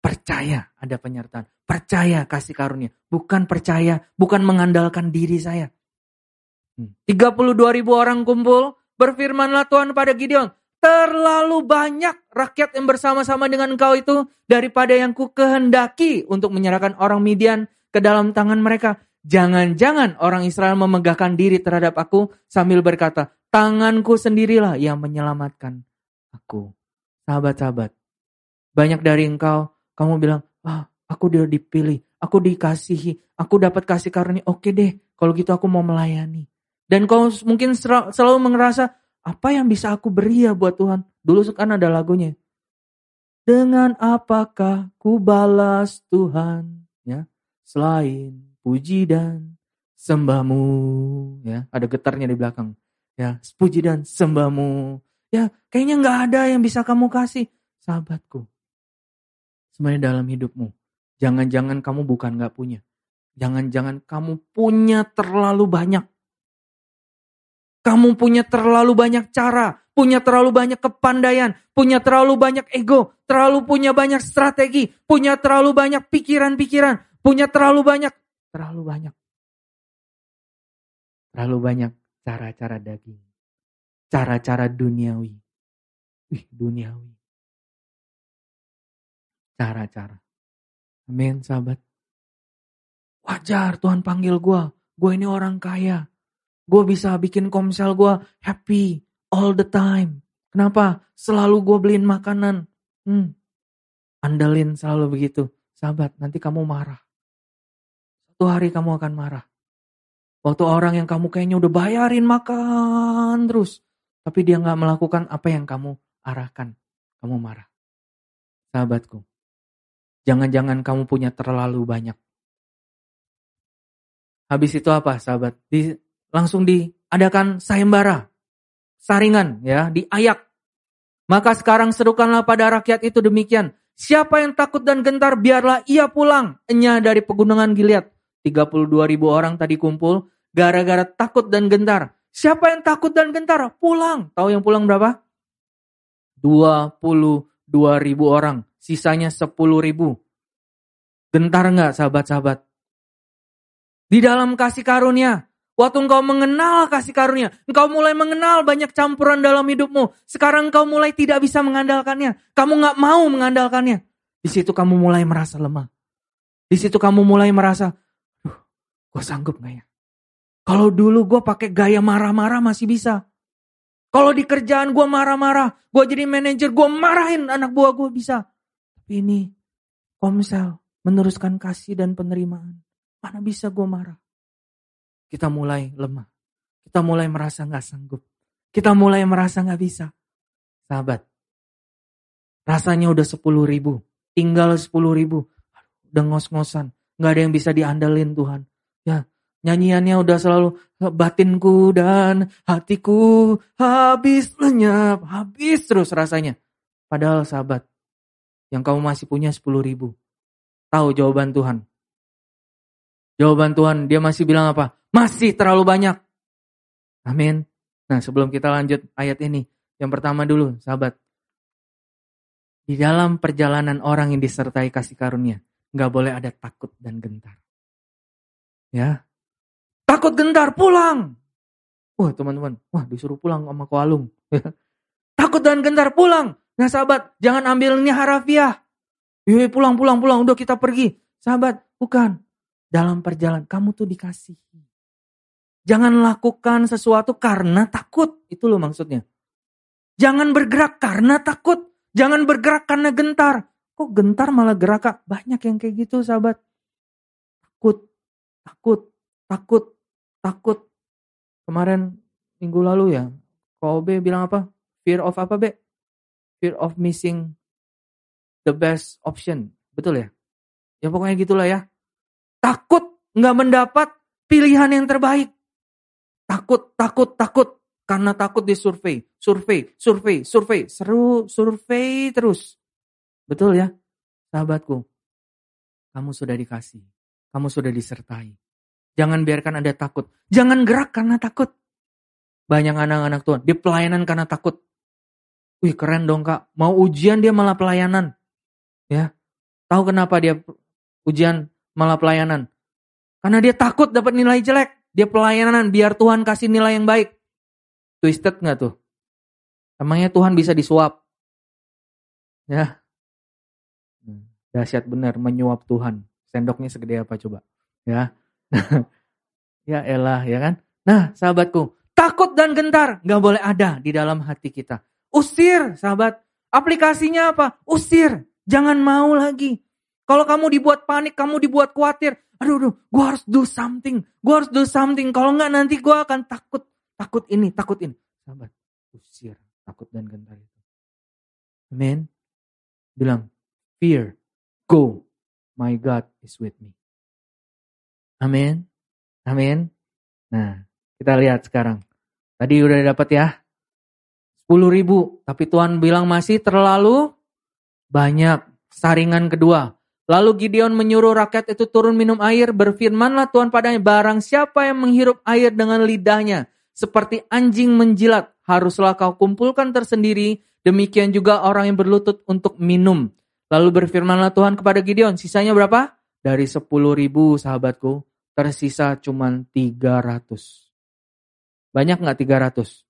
Percaya ada penyertaan, percaya kasih karunia, bukan percaya, bukan mengandalkan diri saya. 32 hmm. ribu orang kumpul, Berfirmanlah Tuhan pada Gideon, terlalu banyak rakyat yang bersama-sama dengan engkau itu daripada yang ku kehendaki untuk menyerahkan orang Midian ke dalam tangan mereka. Jangan-jangan orang Israel memegahkan diri terhadap aku sambil berkata, tanganku sendirilah yang menyelamatkan aku. Sahabat-sahabat, banyak dari engkau, kamu bilang, ah, aku dia dipilih, aku dikasihi, aku dapat kasih karunia, oke deh, kalau gitu aku mau melayani. Dan kau mungkin selalu merasa, apa yang bisa aku beri ya buat Tuhan? Dulu kan ada lagunya. Dengan apakah ku balas Tuhan? Ya, selain puji dan sembahmu. Ya, ada getarnya di belakang. Ya, puji dan sembahmu. Ya, kayaknya nggak ada yang bisa kamu kasih. Sahabatku, sebenarnya dalam hidupmu, jangan-jangan kamu bukan nggak punya. Jangan-jangan kamu punya terlalu banyak kamu punya terlalu banyak cara, punya terlalu banyak kepandaian, punya terlalu banyak ego, terlalu punya banyak strategi, punya terlalu banyak pikiran-pikiran, punya terlalu banyak, terlalu banyak. Terlalu banyak cara-cara daging. Cara-cara duniawi. Wih, duniawi. Cara-cara. Amin, sahabat. Wajar Tuhan panggil gue. Gue ini orang kaya. Gue bisa bikin komsel gue happy all the time. Kenapa? Selalu gue beliin makanan. Hmm. Andalin selalu begitu. Sahabat, nanti kamu marah. Satu hari kamu akan marah. Waktu orang yang kamu kayaknya udah bayarin makan terus. Tapi dia gak melakukan apa yang kamu arahkan. Kamu marah. Sahabatku. Jangan-jangan kamu punya terlalu banyak. Habis itu apa sahabat? Di langsung diadakan sayembara, saringan ya, diayak. Maka sekarang serukanlah pada rakyat itu demikian. Siapa yang takut dan gentar biarlah ia pulang. Enya dari pegunungan Gilead. 32 ribu orang tadi kumpul gara-gara takut dan gentar. Siapa yang takut dan gentar? Pulang. Tahu yang pulang berapa? 22 ribu orang. Sisanya 10 ribu. Gentar nggak sahabat-sahabat? Di dalam kasih karunia, Waktu engkau mengenal kasih karunia, engkau mulai mengenal banyak campuran dalam hidupmu. Sekarang engkau mulai tidak bisa mengandalkannya. Kamu nggak mau mengandalkannya. Di situ kamu mulai merasa lemah. Di situ kamu mulai merasa, Duh, gue sanggup gak ya? Kalau dulu gue pakai gaya marah-marah masih bisa. Kalau di kerjaan gue marah-marah, gue jadi manajer, gue marahin anak buah gue bisa. Tapi ini, komsel, meneruskan kasih dan penerimaan. Mana bisa gue marah? Kita mulai lemah. Kita mulai merasa nggak sanggup. Kita mulai merasa nggak bisa. Sahabat, rasanya udah sepuluh ribu, tinggal sepuluh ribu, udah ngos-ngosan, nggak ada yang bisa diandalin Tuhan. Ya, nyanyiannya udah selalu batinku dan hatiku habis lenyap, habis terus rasanya. Padahal sahabat, yang kamu masih punya sepuluh ribu, tahu jawaban Tuhan. Jawaban Tuhan, dia masih bilang apa? Masih terlalu banyak. Amin. Nah sebelum kita lanjut ayat ini. Yang pertama dulu sahabat. Di dalam perjalanan orang yang disertai kasih karunia. nggak boleh ada takut dan gentar. Ya. Takut gentar pulang. Wah teman-teman. Wah disuruh pulang sama koalung. takut dan gentar pulang. Nah sahabat jangan ambilnya harafiah. Yuk pulang pulang pulang udah kita pergi. Sahabat bukan. Dalam perjalanan kamu tuh dikasihi. Jangan lakukan sesuatu karena takut. Itu loh maksudnya. Jangan bergerak karena takut. Jangan bergerak karena gentar. Kok gentar malah gerak kak? Banyak yang kayak gitu sahabat. Takut, takut, takut, takut. Kemarin minggu lalu ya, Kobe bilang apa? Fear of apa be? Fear of missing the best option. Betul ya? Ya pokoknya gitulah ya. Takut nggak mendapat pilihan yang terbaik. Takut, takut, takut. Karena takut di survei, survei, survei, survei. Seru survei terus. Betul ya? Sahabatku, kamu sudah dikasih. Kamu sudah disertai. Jangan biarkan ada takut. Jangan gerak karena takut. Banyak anak-anak Tuhan, dia pelayanan karena takut. Wih keren dong kak, mau ujian dia malah pelayanan. Ya, tahu kenapa dia ujian malah pelayanan? Karena dia takut dapat nilai jelek. Dia pelayanan biar Tuhan kasih nilai yang baik. Twisted nggak tuh? Emangnya Tuhan bisa disuap? Ya. Hmm, dahsyat benar menyuap Tuhan. Sendoknya segede apa coba? Ya. ya elah ya kan? Nah sahabatku, takut dan gentar nggak boleh ada di dalam hati kita. Usir sahabat. Aplikasinya apa? Usir. Jangan mau lagi. Kalau kamu dibuat panik, kamu dibuat khawatir, aduh, aduh gue harus do something, gue harus do something. Kalau enggak nanti gue akan takut, takut ini, takut ini. Sahabat, usir takut dan gentar itu. Amin. Bilang, fear, go, my God is with me. Amin. Amin. Nah, kita lihat sekarang. Tadi udah dapat ya. 10 ribu. Tapi Tuhan bilang masih terlalu banyak. Saringan kedua. Lalu Gideon menyuruh rakyat itu turun minum air, berfirmanlah Tuhan padanya, barang siapa yang menghirup air dengan lidahnya, seperti anjing menjilat, haruslah kau kumpulkan tersendiri, demikian juga orang yang berlutut untuk minum. Lalu berfirmanlah Tuhan kepada Gideon, sisanya berapa? Dari 10 ribu sahabatku, tersisa cuma 300. Banyak nggak 300?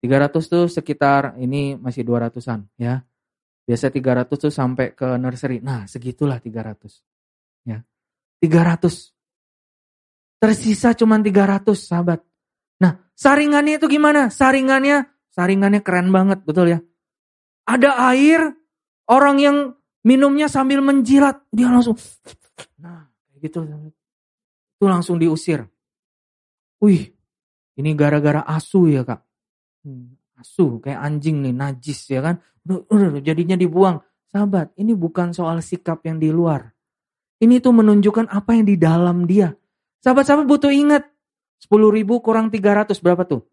300 tuh sekitar, ini masih 200an ya. Biasa 300 tuh sampai ke nursery. Nah, segitulah 300. Ya. 300. Tersisa cuma 300, sahabat. Nah, saringannya itu gimana? Saringannya, saringannya keren banget, betul ya? Ada air, orang yang minumnya sambil menjilat, dia langsung nah, gitu. Itu langsung diusir. Wih, ini gara-gara asu ya, Kak. Hmm, asu kayak anjing nih, najis ya kan? jadinya dibuang. Sahabat, ini bukan soal sikap yang di luar. Ini tuh menunjukkan apa yang di dalam dia. Sahabat-sahabat butuh ingat. 10 ribu kurang 300 berapa tuh?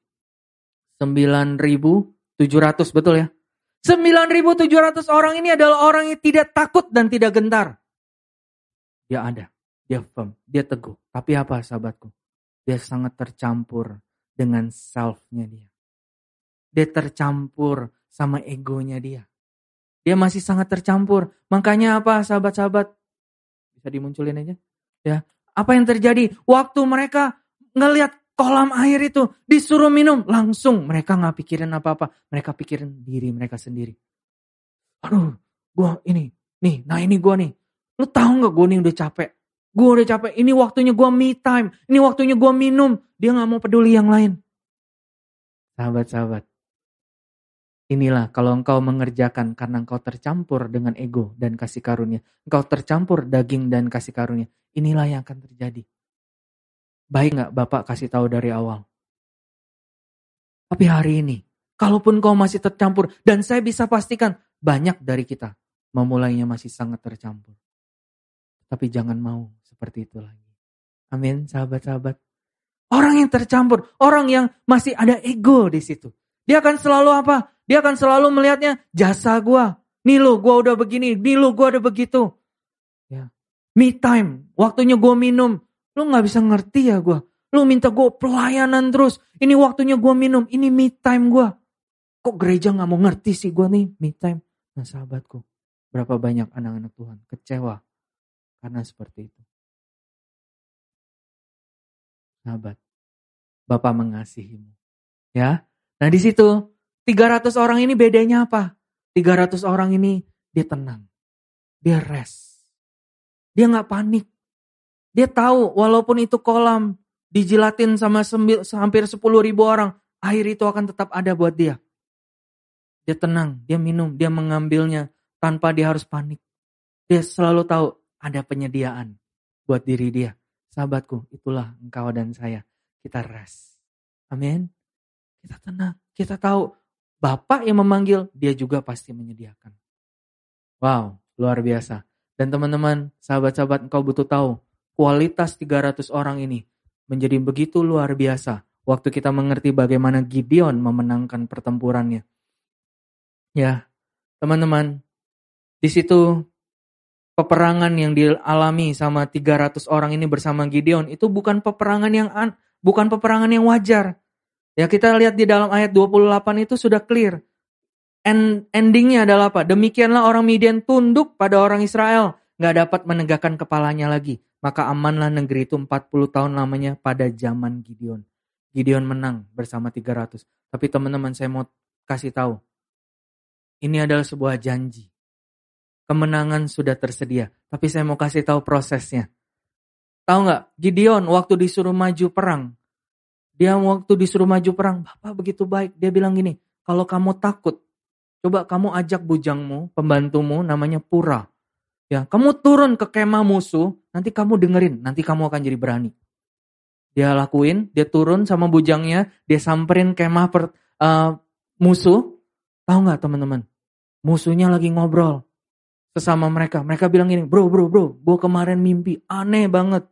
9.700 betul ya? 9.700 orang ini adalah orang yang tidak takut dan tidak gentar. Dia ada, dia firm, dia teguh. Tapi apa sahabatku? Dia sangat tercampur dengan self-nya dia. Dia tercampur sama egonya dia. Dia masih sangat tercampur. Makanya apa sahabat-sahabat? Bisa dimunculin aja. Ya, apa yang terjadi? Waktu mereka ngelihat kolam air itu disuruh minum, langsung mereka nggak pikirin apa-apa. Mereka pikirin diri mereka sendiri. Aduh, gua ini, nih, nah ini gua nih. Lu tahu nggak gua nih udah capek? Gua udah capek. Ini waktunya gua me time. Ini waktunya gua minum. Dia nggak mau peduli yang lain. Sahabat-sahabat, Inilah kalau engkau mengerjakan karena engkau tercampur dengan ego dan kasih karunia. Engkau tercampur daging dan kasih karunia. Inilah yang akan terjadi. Baik nggak Bapak kasih tahu dari awal? Tapi hari ini, kalaupun kau masih tercampur, dan saya bisa pastikan banyak dari kita memulainya masih sangat tercampur. Tapi jangan mau seperti itu lagi. Amin, sahabat-sahabat. Orang yang tercampur, orang yang masih ada ego di situ. Dia akan selalu apa? Dia akan selalu melihatnya jasa gue. Nih lo, gue udah begini. Nih lo, gue udah begitu. Ya. Me time. Waktunya gue minum. Lo gak bisa ngerti ya gue. Lo minta gue pelayanan terus. Ini waktunya gue minum. Ini me time gue. Kok gereja gak mau ngerti sih gue nih me time. Nah sahabatku. Berapa banyak anak-anak Tuhan kecewa. Karena seperti itu. Sahabat. Bapak mengasihimu. Ya. Nah di situ 300 orang ini bedanya apa? 300 orang ini dia tenang. Dia rest. Dia nggak panik. Dia tahu walaupun itu kolam dijilatin sama sembil, hampir 10 ribu orang, air itu akan tetap ada buat dia. Dia tenang, dia minum, dia mengambilnya tanpa dia harus panik. Dia selalu tahu ada penyediaan buat diri dia. Sahabatku, itulah engkau dan saya. Kita rest. Amin. Kita tenang. Kita tahu Bapak yang memanggil, dia juga pasti menyediakan. Wow, luar biasa. Dan teman-teman, sahabat-sahabat engkau butuh tahu, kualitas 300 orang ini menjadi begitu luar biasa waktu kita mengerti bagaimana Gideon memenangkan pertempurannya. Ya, teman-teman, di situ peperangan yang dialami sama 300 orang ini bersama Gideon itu bukan peperangan yang an, bukan peperangan yang wajar. Ya kita lihat di dalam ayat 28 itu sudah clear. End, endingnya adalah apa? Demikianlah orang Midian tunduk pada orang Israel. Nggak dapat menegakkan kepalanya lagi. Maka amanlah negeri itu 40 tahun lamanya pada zaman Gideon. Gideon menang bersama 300. Tapi teman-teman saya mau kasih tahu. Ini adalah sebuah janji. Kemenangan sudah tersedia. Tapi saya mau kasih tahu prosesnya. Tahu nggak? Gideon waktu disuruh maju perang. Dia waktu disuruh maju perang. Bapak begitu baik. Dia bilang gini. Kalau kamu takut. Coba kamu ajak bujangmu, pembantumu namanya Pura. Ya, kamu turun ke kemah musuh, nanti kamu dengerin, nanti kamu akan jadi berani. Dia lakuin, dia turun sama bujangnya, dia samperin kemah per, uh, musuh. Tahu nggak teman-teman? Musuhnya lagi ngobrol sesama mereka. Mereka bilang gini, bro, bro, bro, gue kemarin mimpi aneh banget.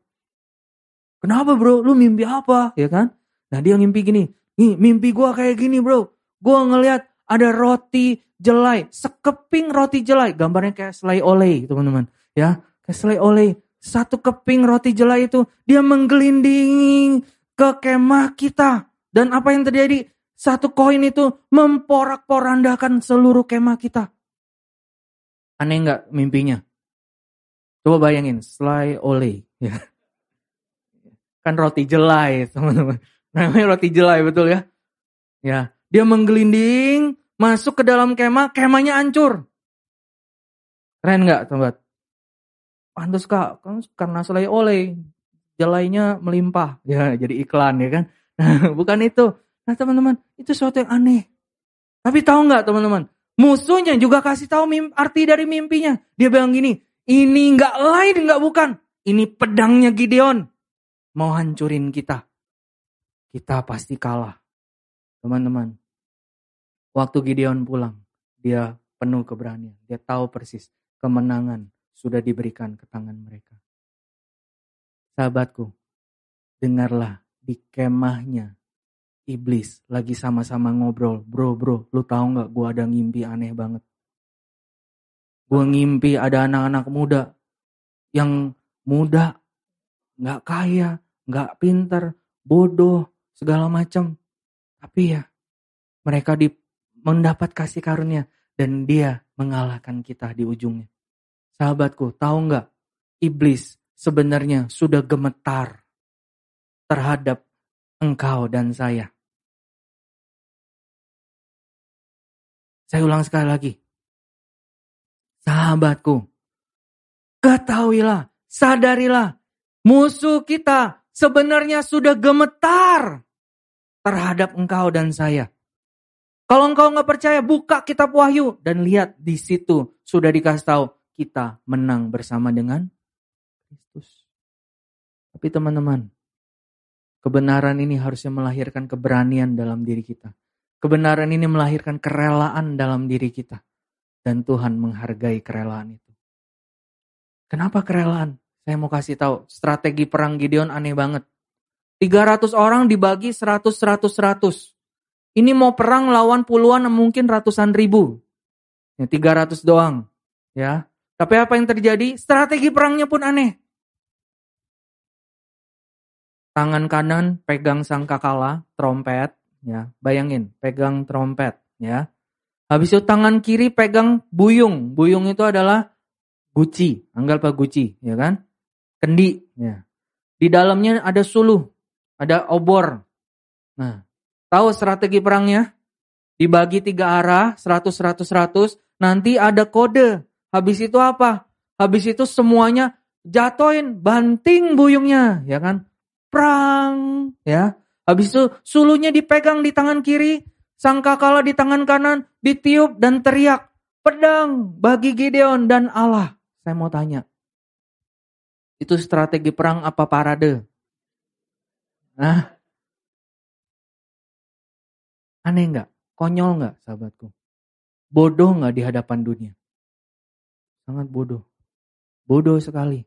Kenapa bro? Lu mimpi apa? Ya kan? Nah dia mimpi gini, nih mimpi gue kayak gini bro. Gue ngeliat ada roti jelai, sekeping roti jelai. Gambarnya kayak selai oleh teman-teman. Ya, kayak selai oleh. Satu keping roti jelai itu dia menggelinding ke kemah kita. Dan apa yang terjadi? Satu koin itu memporak-porandakan seluruh kemah kita. Aneh nggak mimpinya? Coba bayangin, selai oleh. Ya. Kan roti jelai, teman-teman. Namanya roti jelai, betul ya? Ya, dia menggelinding, masuk ke dalam kemah, kemahnya hancur. Keren nggak, teman? Pantas kak, kan karena selai oleh, jelainya melimpah. Ya, jadi iklan ya kan. Nah, bukan itu. Nah teman-teman, itu sesuatu yang aneh. Tapi tahu nggak teman-teman? Musuhnya juga kasih tahu arti dari mimpinya. Dia bilang gini, ini nggak lain nggak bukan. Ini pedangnya Gideon. Mau hancurin kita. Kita pasti kalah. Teman-teman. Waktu Gideon pulang, dia penuh keberanian. Dia tahu persis kemenangan sudah diberikan ke tangan mereka. Sahabatku, dengarlah di kemahnya iblis lagi sama-sama ngobrol. Bro, bro, lu tahu nggak gue ada ngimpi aneh banget. Gue ngimpi ada anak-anak muda yang muda, nggak kaya, nggak pinter, bodoh, segala macam. Tapi ya, mereka di, mendapat kasih karunia dan dia mengalahkan kita di ujungnya. Sahabatku, tahu nggak? Iblis sebenarnya sudah gemetar terhadap engkau dan saya. Saya ulang sekali lagi. Sahabatku, ketahuilah, sadarilah, musuh kita sebenarnya sudah gemetar terhadap engkau dan saya. Kalau engkau nggak percaya, buka kitab Wahyu dan lihat di situ sudah dikasih tahu kita menang bersama dengan Kristus. Tapi teman-teman, Kebenaran ini harusnya melahirkan keberanian dalam diri kita. Kebenaran ini melahirkan kerelaan dalam diri kita. Dan Tuhan menghargai kerelaan itu. Kenapa kerelaan? Saya mau kasih tahu, strategi perang Gideon aneh banget. 300 orang dibagi 100 100 100. Ini mau perang lawan puluhan mungkin ratusan ribu. Ya, 300 doang, ya. Tapi apa yang terjadi? Strategi perangnya pun aneh. Tangan kanan pegang sangkakala, trompet, ya. Bayangin, pegang trompet, ya. Habis itu tangan kiri pegang buyung. Buyung itu adalah guci, anggap guci, ya kan? Kendi, ya. Di dalamnya ada suluh, ada obor. Nah, tahu strategi perangnya? Dibagi tiga arah, 100, 100, 100. Nanti ada kode. Habis itu apa? Habis itu semuanya jatoin, banting buyungnya, ya kan? perang, ya. Habis itu sulunya dipegang di tangan kiri, Sangkakala di tangan kanan ditiup dan teriak, pedang bagi Gideon dan Allah. Saya mau tanya, itu strategi perang apa parade? Nah, aneh nggak? Konyol nggak, sahabatku? Bodoh nggak di hadapan dunia? Sangat bodoh. Bodoh sekali.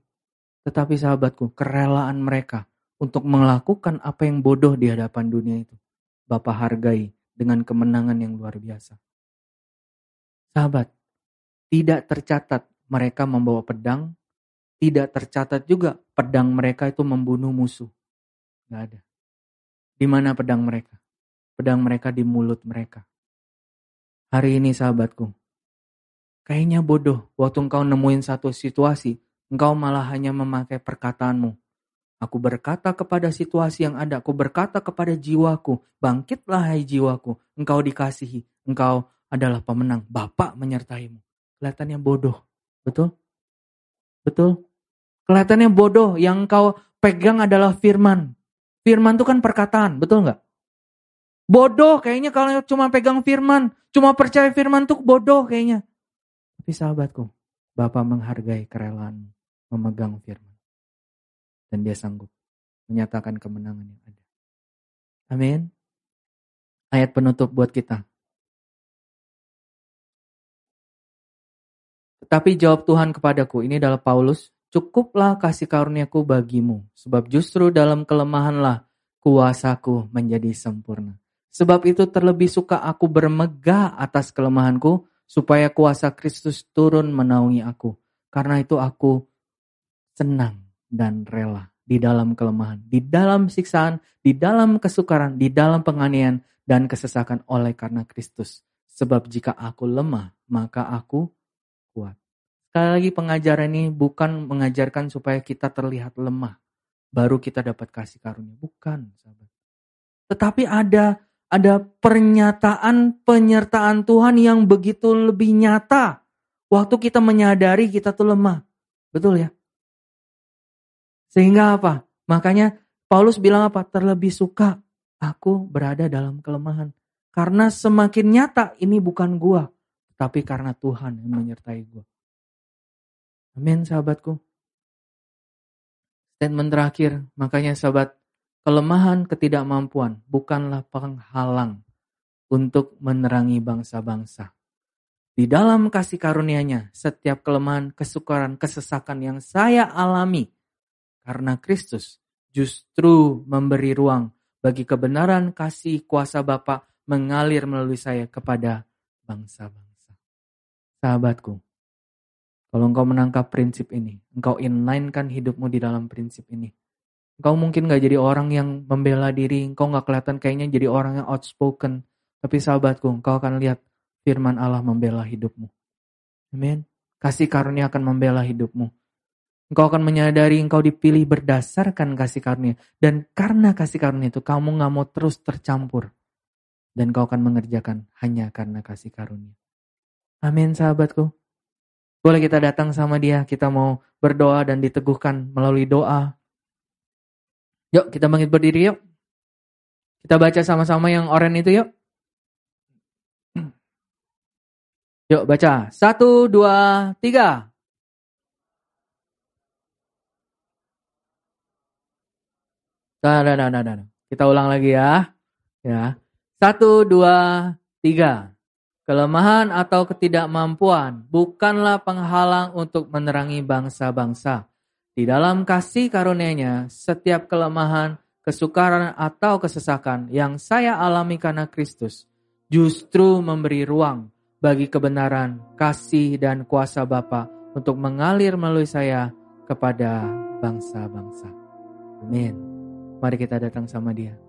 Tetapi sahabatku, kerelaan mereka untuk melakukan apa yang bodoh di hadapan dunia itu. Bapak hargai dengan kemenangan yang luar biasa. Sahabat, tidak tercatat mereka membawa pedang, tidak tercatat juga pedang mereka itu membunuh musuh. Gak ada. Di mana pedang mereka? Pedang mereka di mulut mereka. Hari ini sahabatku, kayaknya bodoh waktu engkau nemuin satu situasi, engkau malah hanya memakai perkataanmu. Aku berkata kepada situasi yang ada, aku berkata kepada jiwaku, bangkitlah hai jiwaku, engkau dikasihi, engkau adalah pemenang, Bapak menyertaimu. Kelihatannya bodoh, betul? Betul? Kelihatannya bodoh, yang engkau pegang adalah firman. Firman itu kan perkataan, betul nggak? Bodoh kayaknya kalau cuma pegang firman, cuma percaya firman tuh bodoh kayaknya. Tapi sahabatku, Bapak menghargai kerelaan memegang firman dan dia sanggup menyatakan kemenangan yang ada. Amin. Ayat penutup buat kita. Tetapi jawab Tuhan kepadaku, ini adalah Paulus, cukuplah kasih karuniaku bagimu, sebab justru dalam kelemahanlah kuasaku menjadi sempurna. Sebab itu terlebih suka aku bermegah atas kelemahanku, supaya kuasa Kristus turun menaungi aku. Karena itu aku senang dan rela di dalam kelemahan, di dalam siksaan, di dalam kesukaran, di dalam penganiayaan dan kesesakan oleh karena Kristus. Sebab jika aku lemah, maka aku kuat. Sekali lagi pengajaran ini bukan mengajarkan supaya kita terlihat lemah. Baru kita dapat kasih karunia. Bukan, sahabat. Tetapi ada ada pernyataan penyertaan Tuhan yang begitu lebih nyata. Waktu kita menyadari kita tuh lemah. Betul ya? Sehingga apa? Makanya Paulus bilang apa? Terlebih suka aku berada dalam kelemahan. Karena semakin nyata ini bukan gua, tapi karena Tuhan yang menyertai gua. Amin sahabatku. Statement terakhir, makanya sahabat, kelemahan ketidakmampuan bukanlah penghalang untuk menerangi bangsa-bangsa. Di dalam kasih karunia-Nya, setiap kelemahan, kesukaran, kesesakan yang saya alami karena Kristus justru memberi ruang bagi kebenaran kasih kuasa Bapa mengalir melalui saya kepada bangsa-bangsa. Sahabatku, kalau engkau menangkap prinsip ini, engkau inline-kan hidupmu di dalam prinsip ini. Engkau mungkin gak jadi orang yang membela diri, engkau gak kelihatan kayaknya jadi orang yang outspoken. Tapi sahabatku, engkau akan lihat firman Allah membela hidupmu. Amin. Kasih karunia akan membela hidupmu. Engkau akan menyadari engkau dipilih berdasarkan kasih karunia. Dan karena kasih karunia itu kamu gak mau terus tercampur. Dan kau akan mengerjakan hanya karena kasih karunia. Amin sahabatku. Boleh kita datang sama dia, kita mau berdoa dan diteguhkan melalui doa. Yuk kita bangkit berdiri yuk. Kita baca sama-sama yang oren itu yuk. Yuk baca. Satu, dua, tiga. Nah, nah, nah, nah, nah. Kita ulang lagi ya. Ya. Satu, dua, tiga. Kelemahan atau ketidakmampuan bukanlah penghalang untuk menerangi bangsa-bangsa. Di dalam kasih karunia-Nya, setiap kelemahan, kesukaran atau kesesakan yang saya alami karena Kristus justru memberi ruang bagi kebenaran, kasih, dan kuasa Bapa untuk mengalir melalui saya kepada bangsa-bangsa. Amin. Mari kita datang sama dia.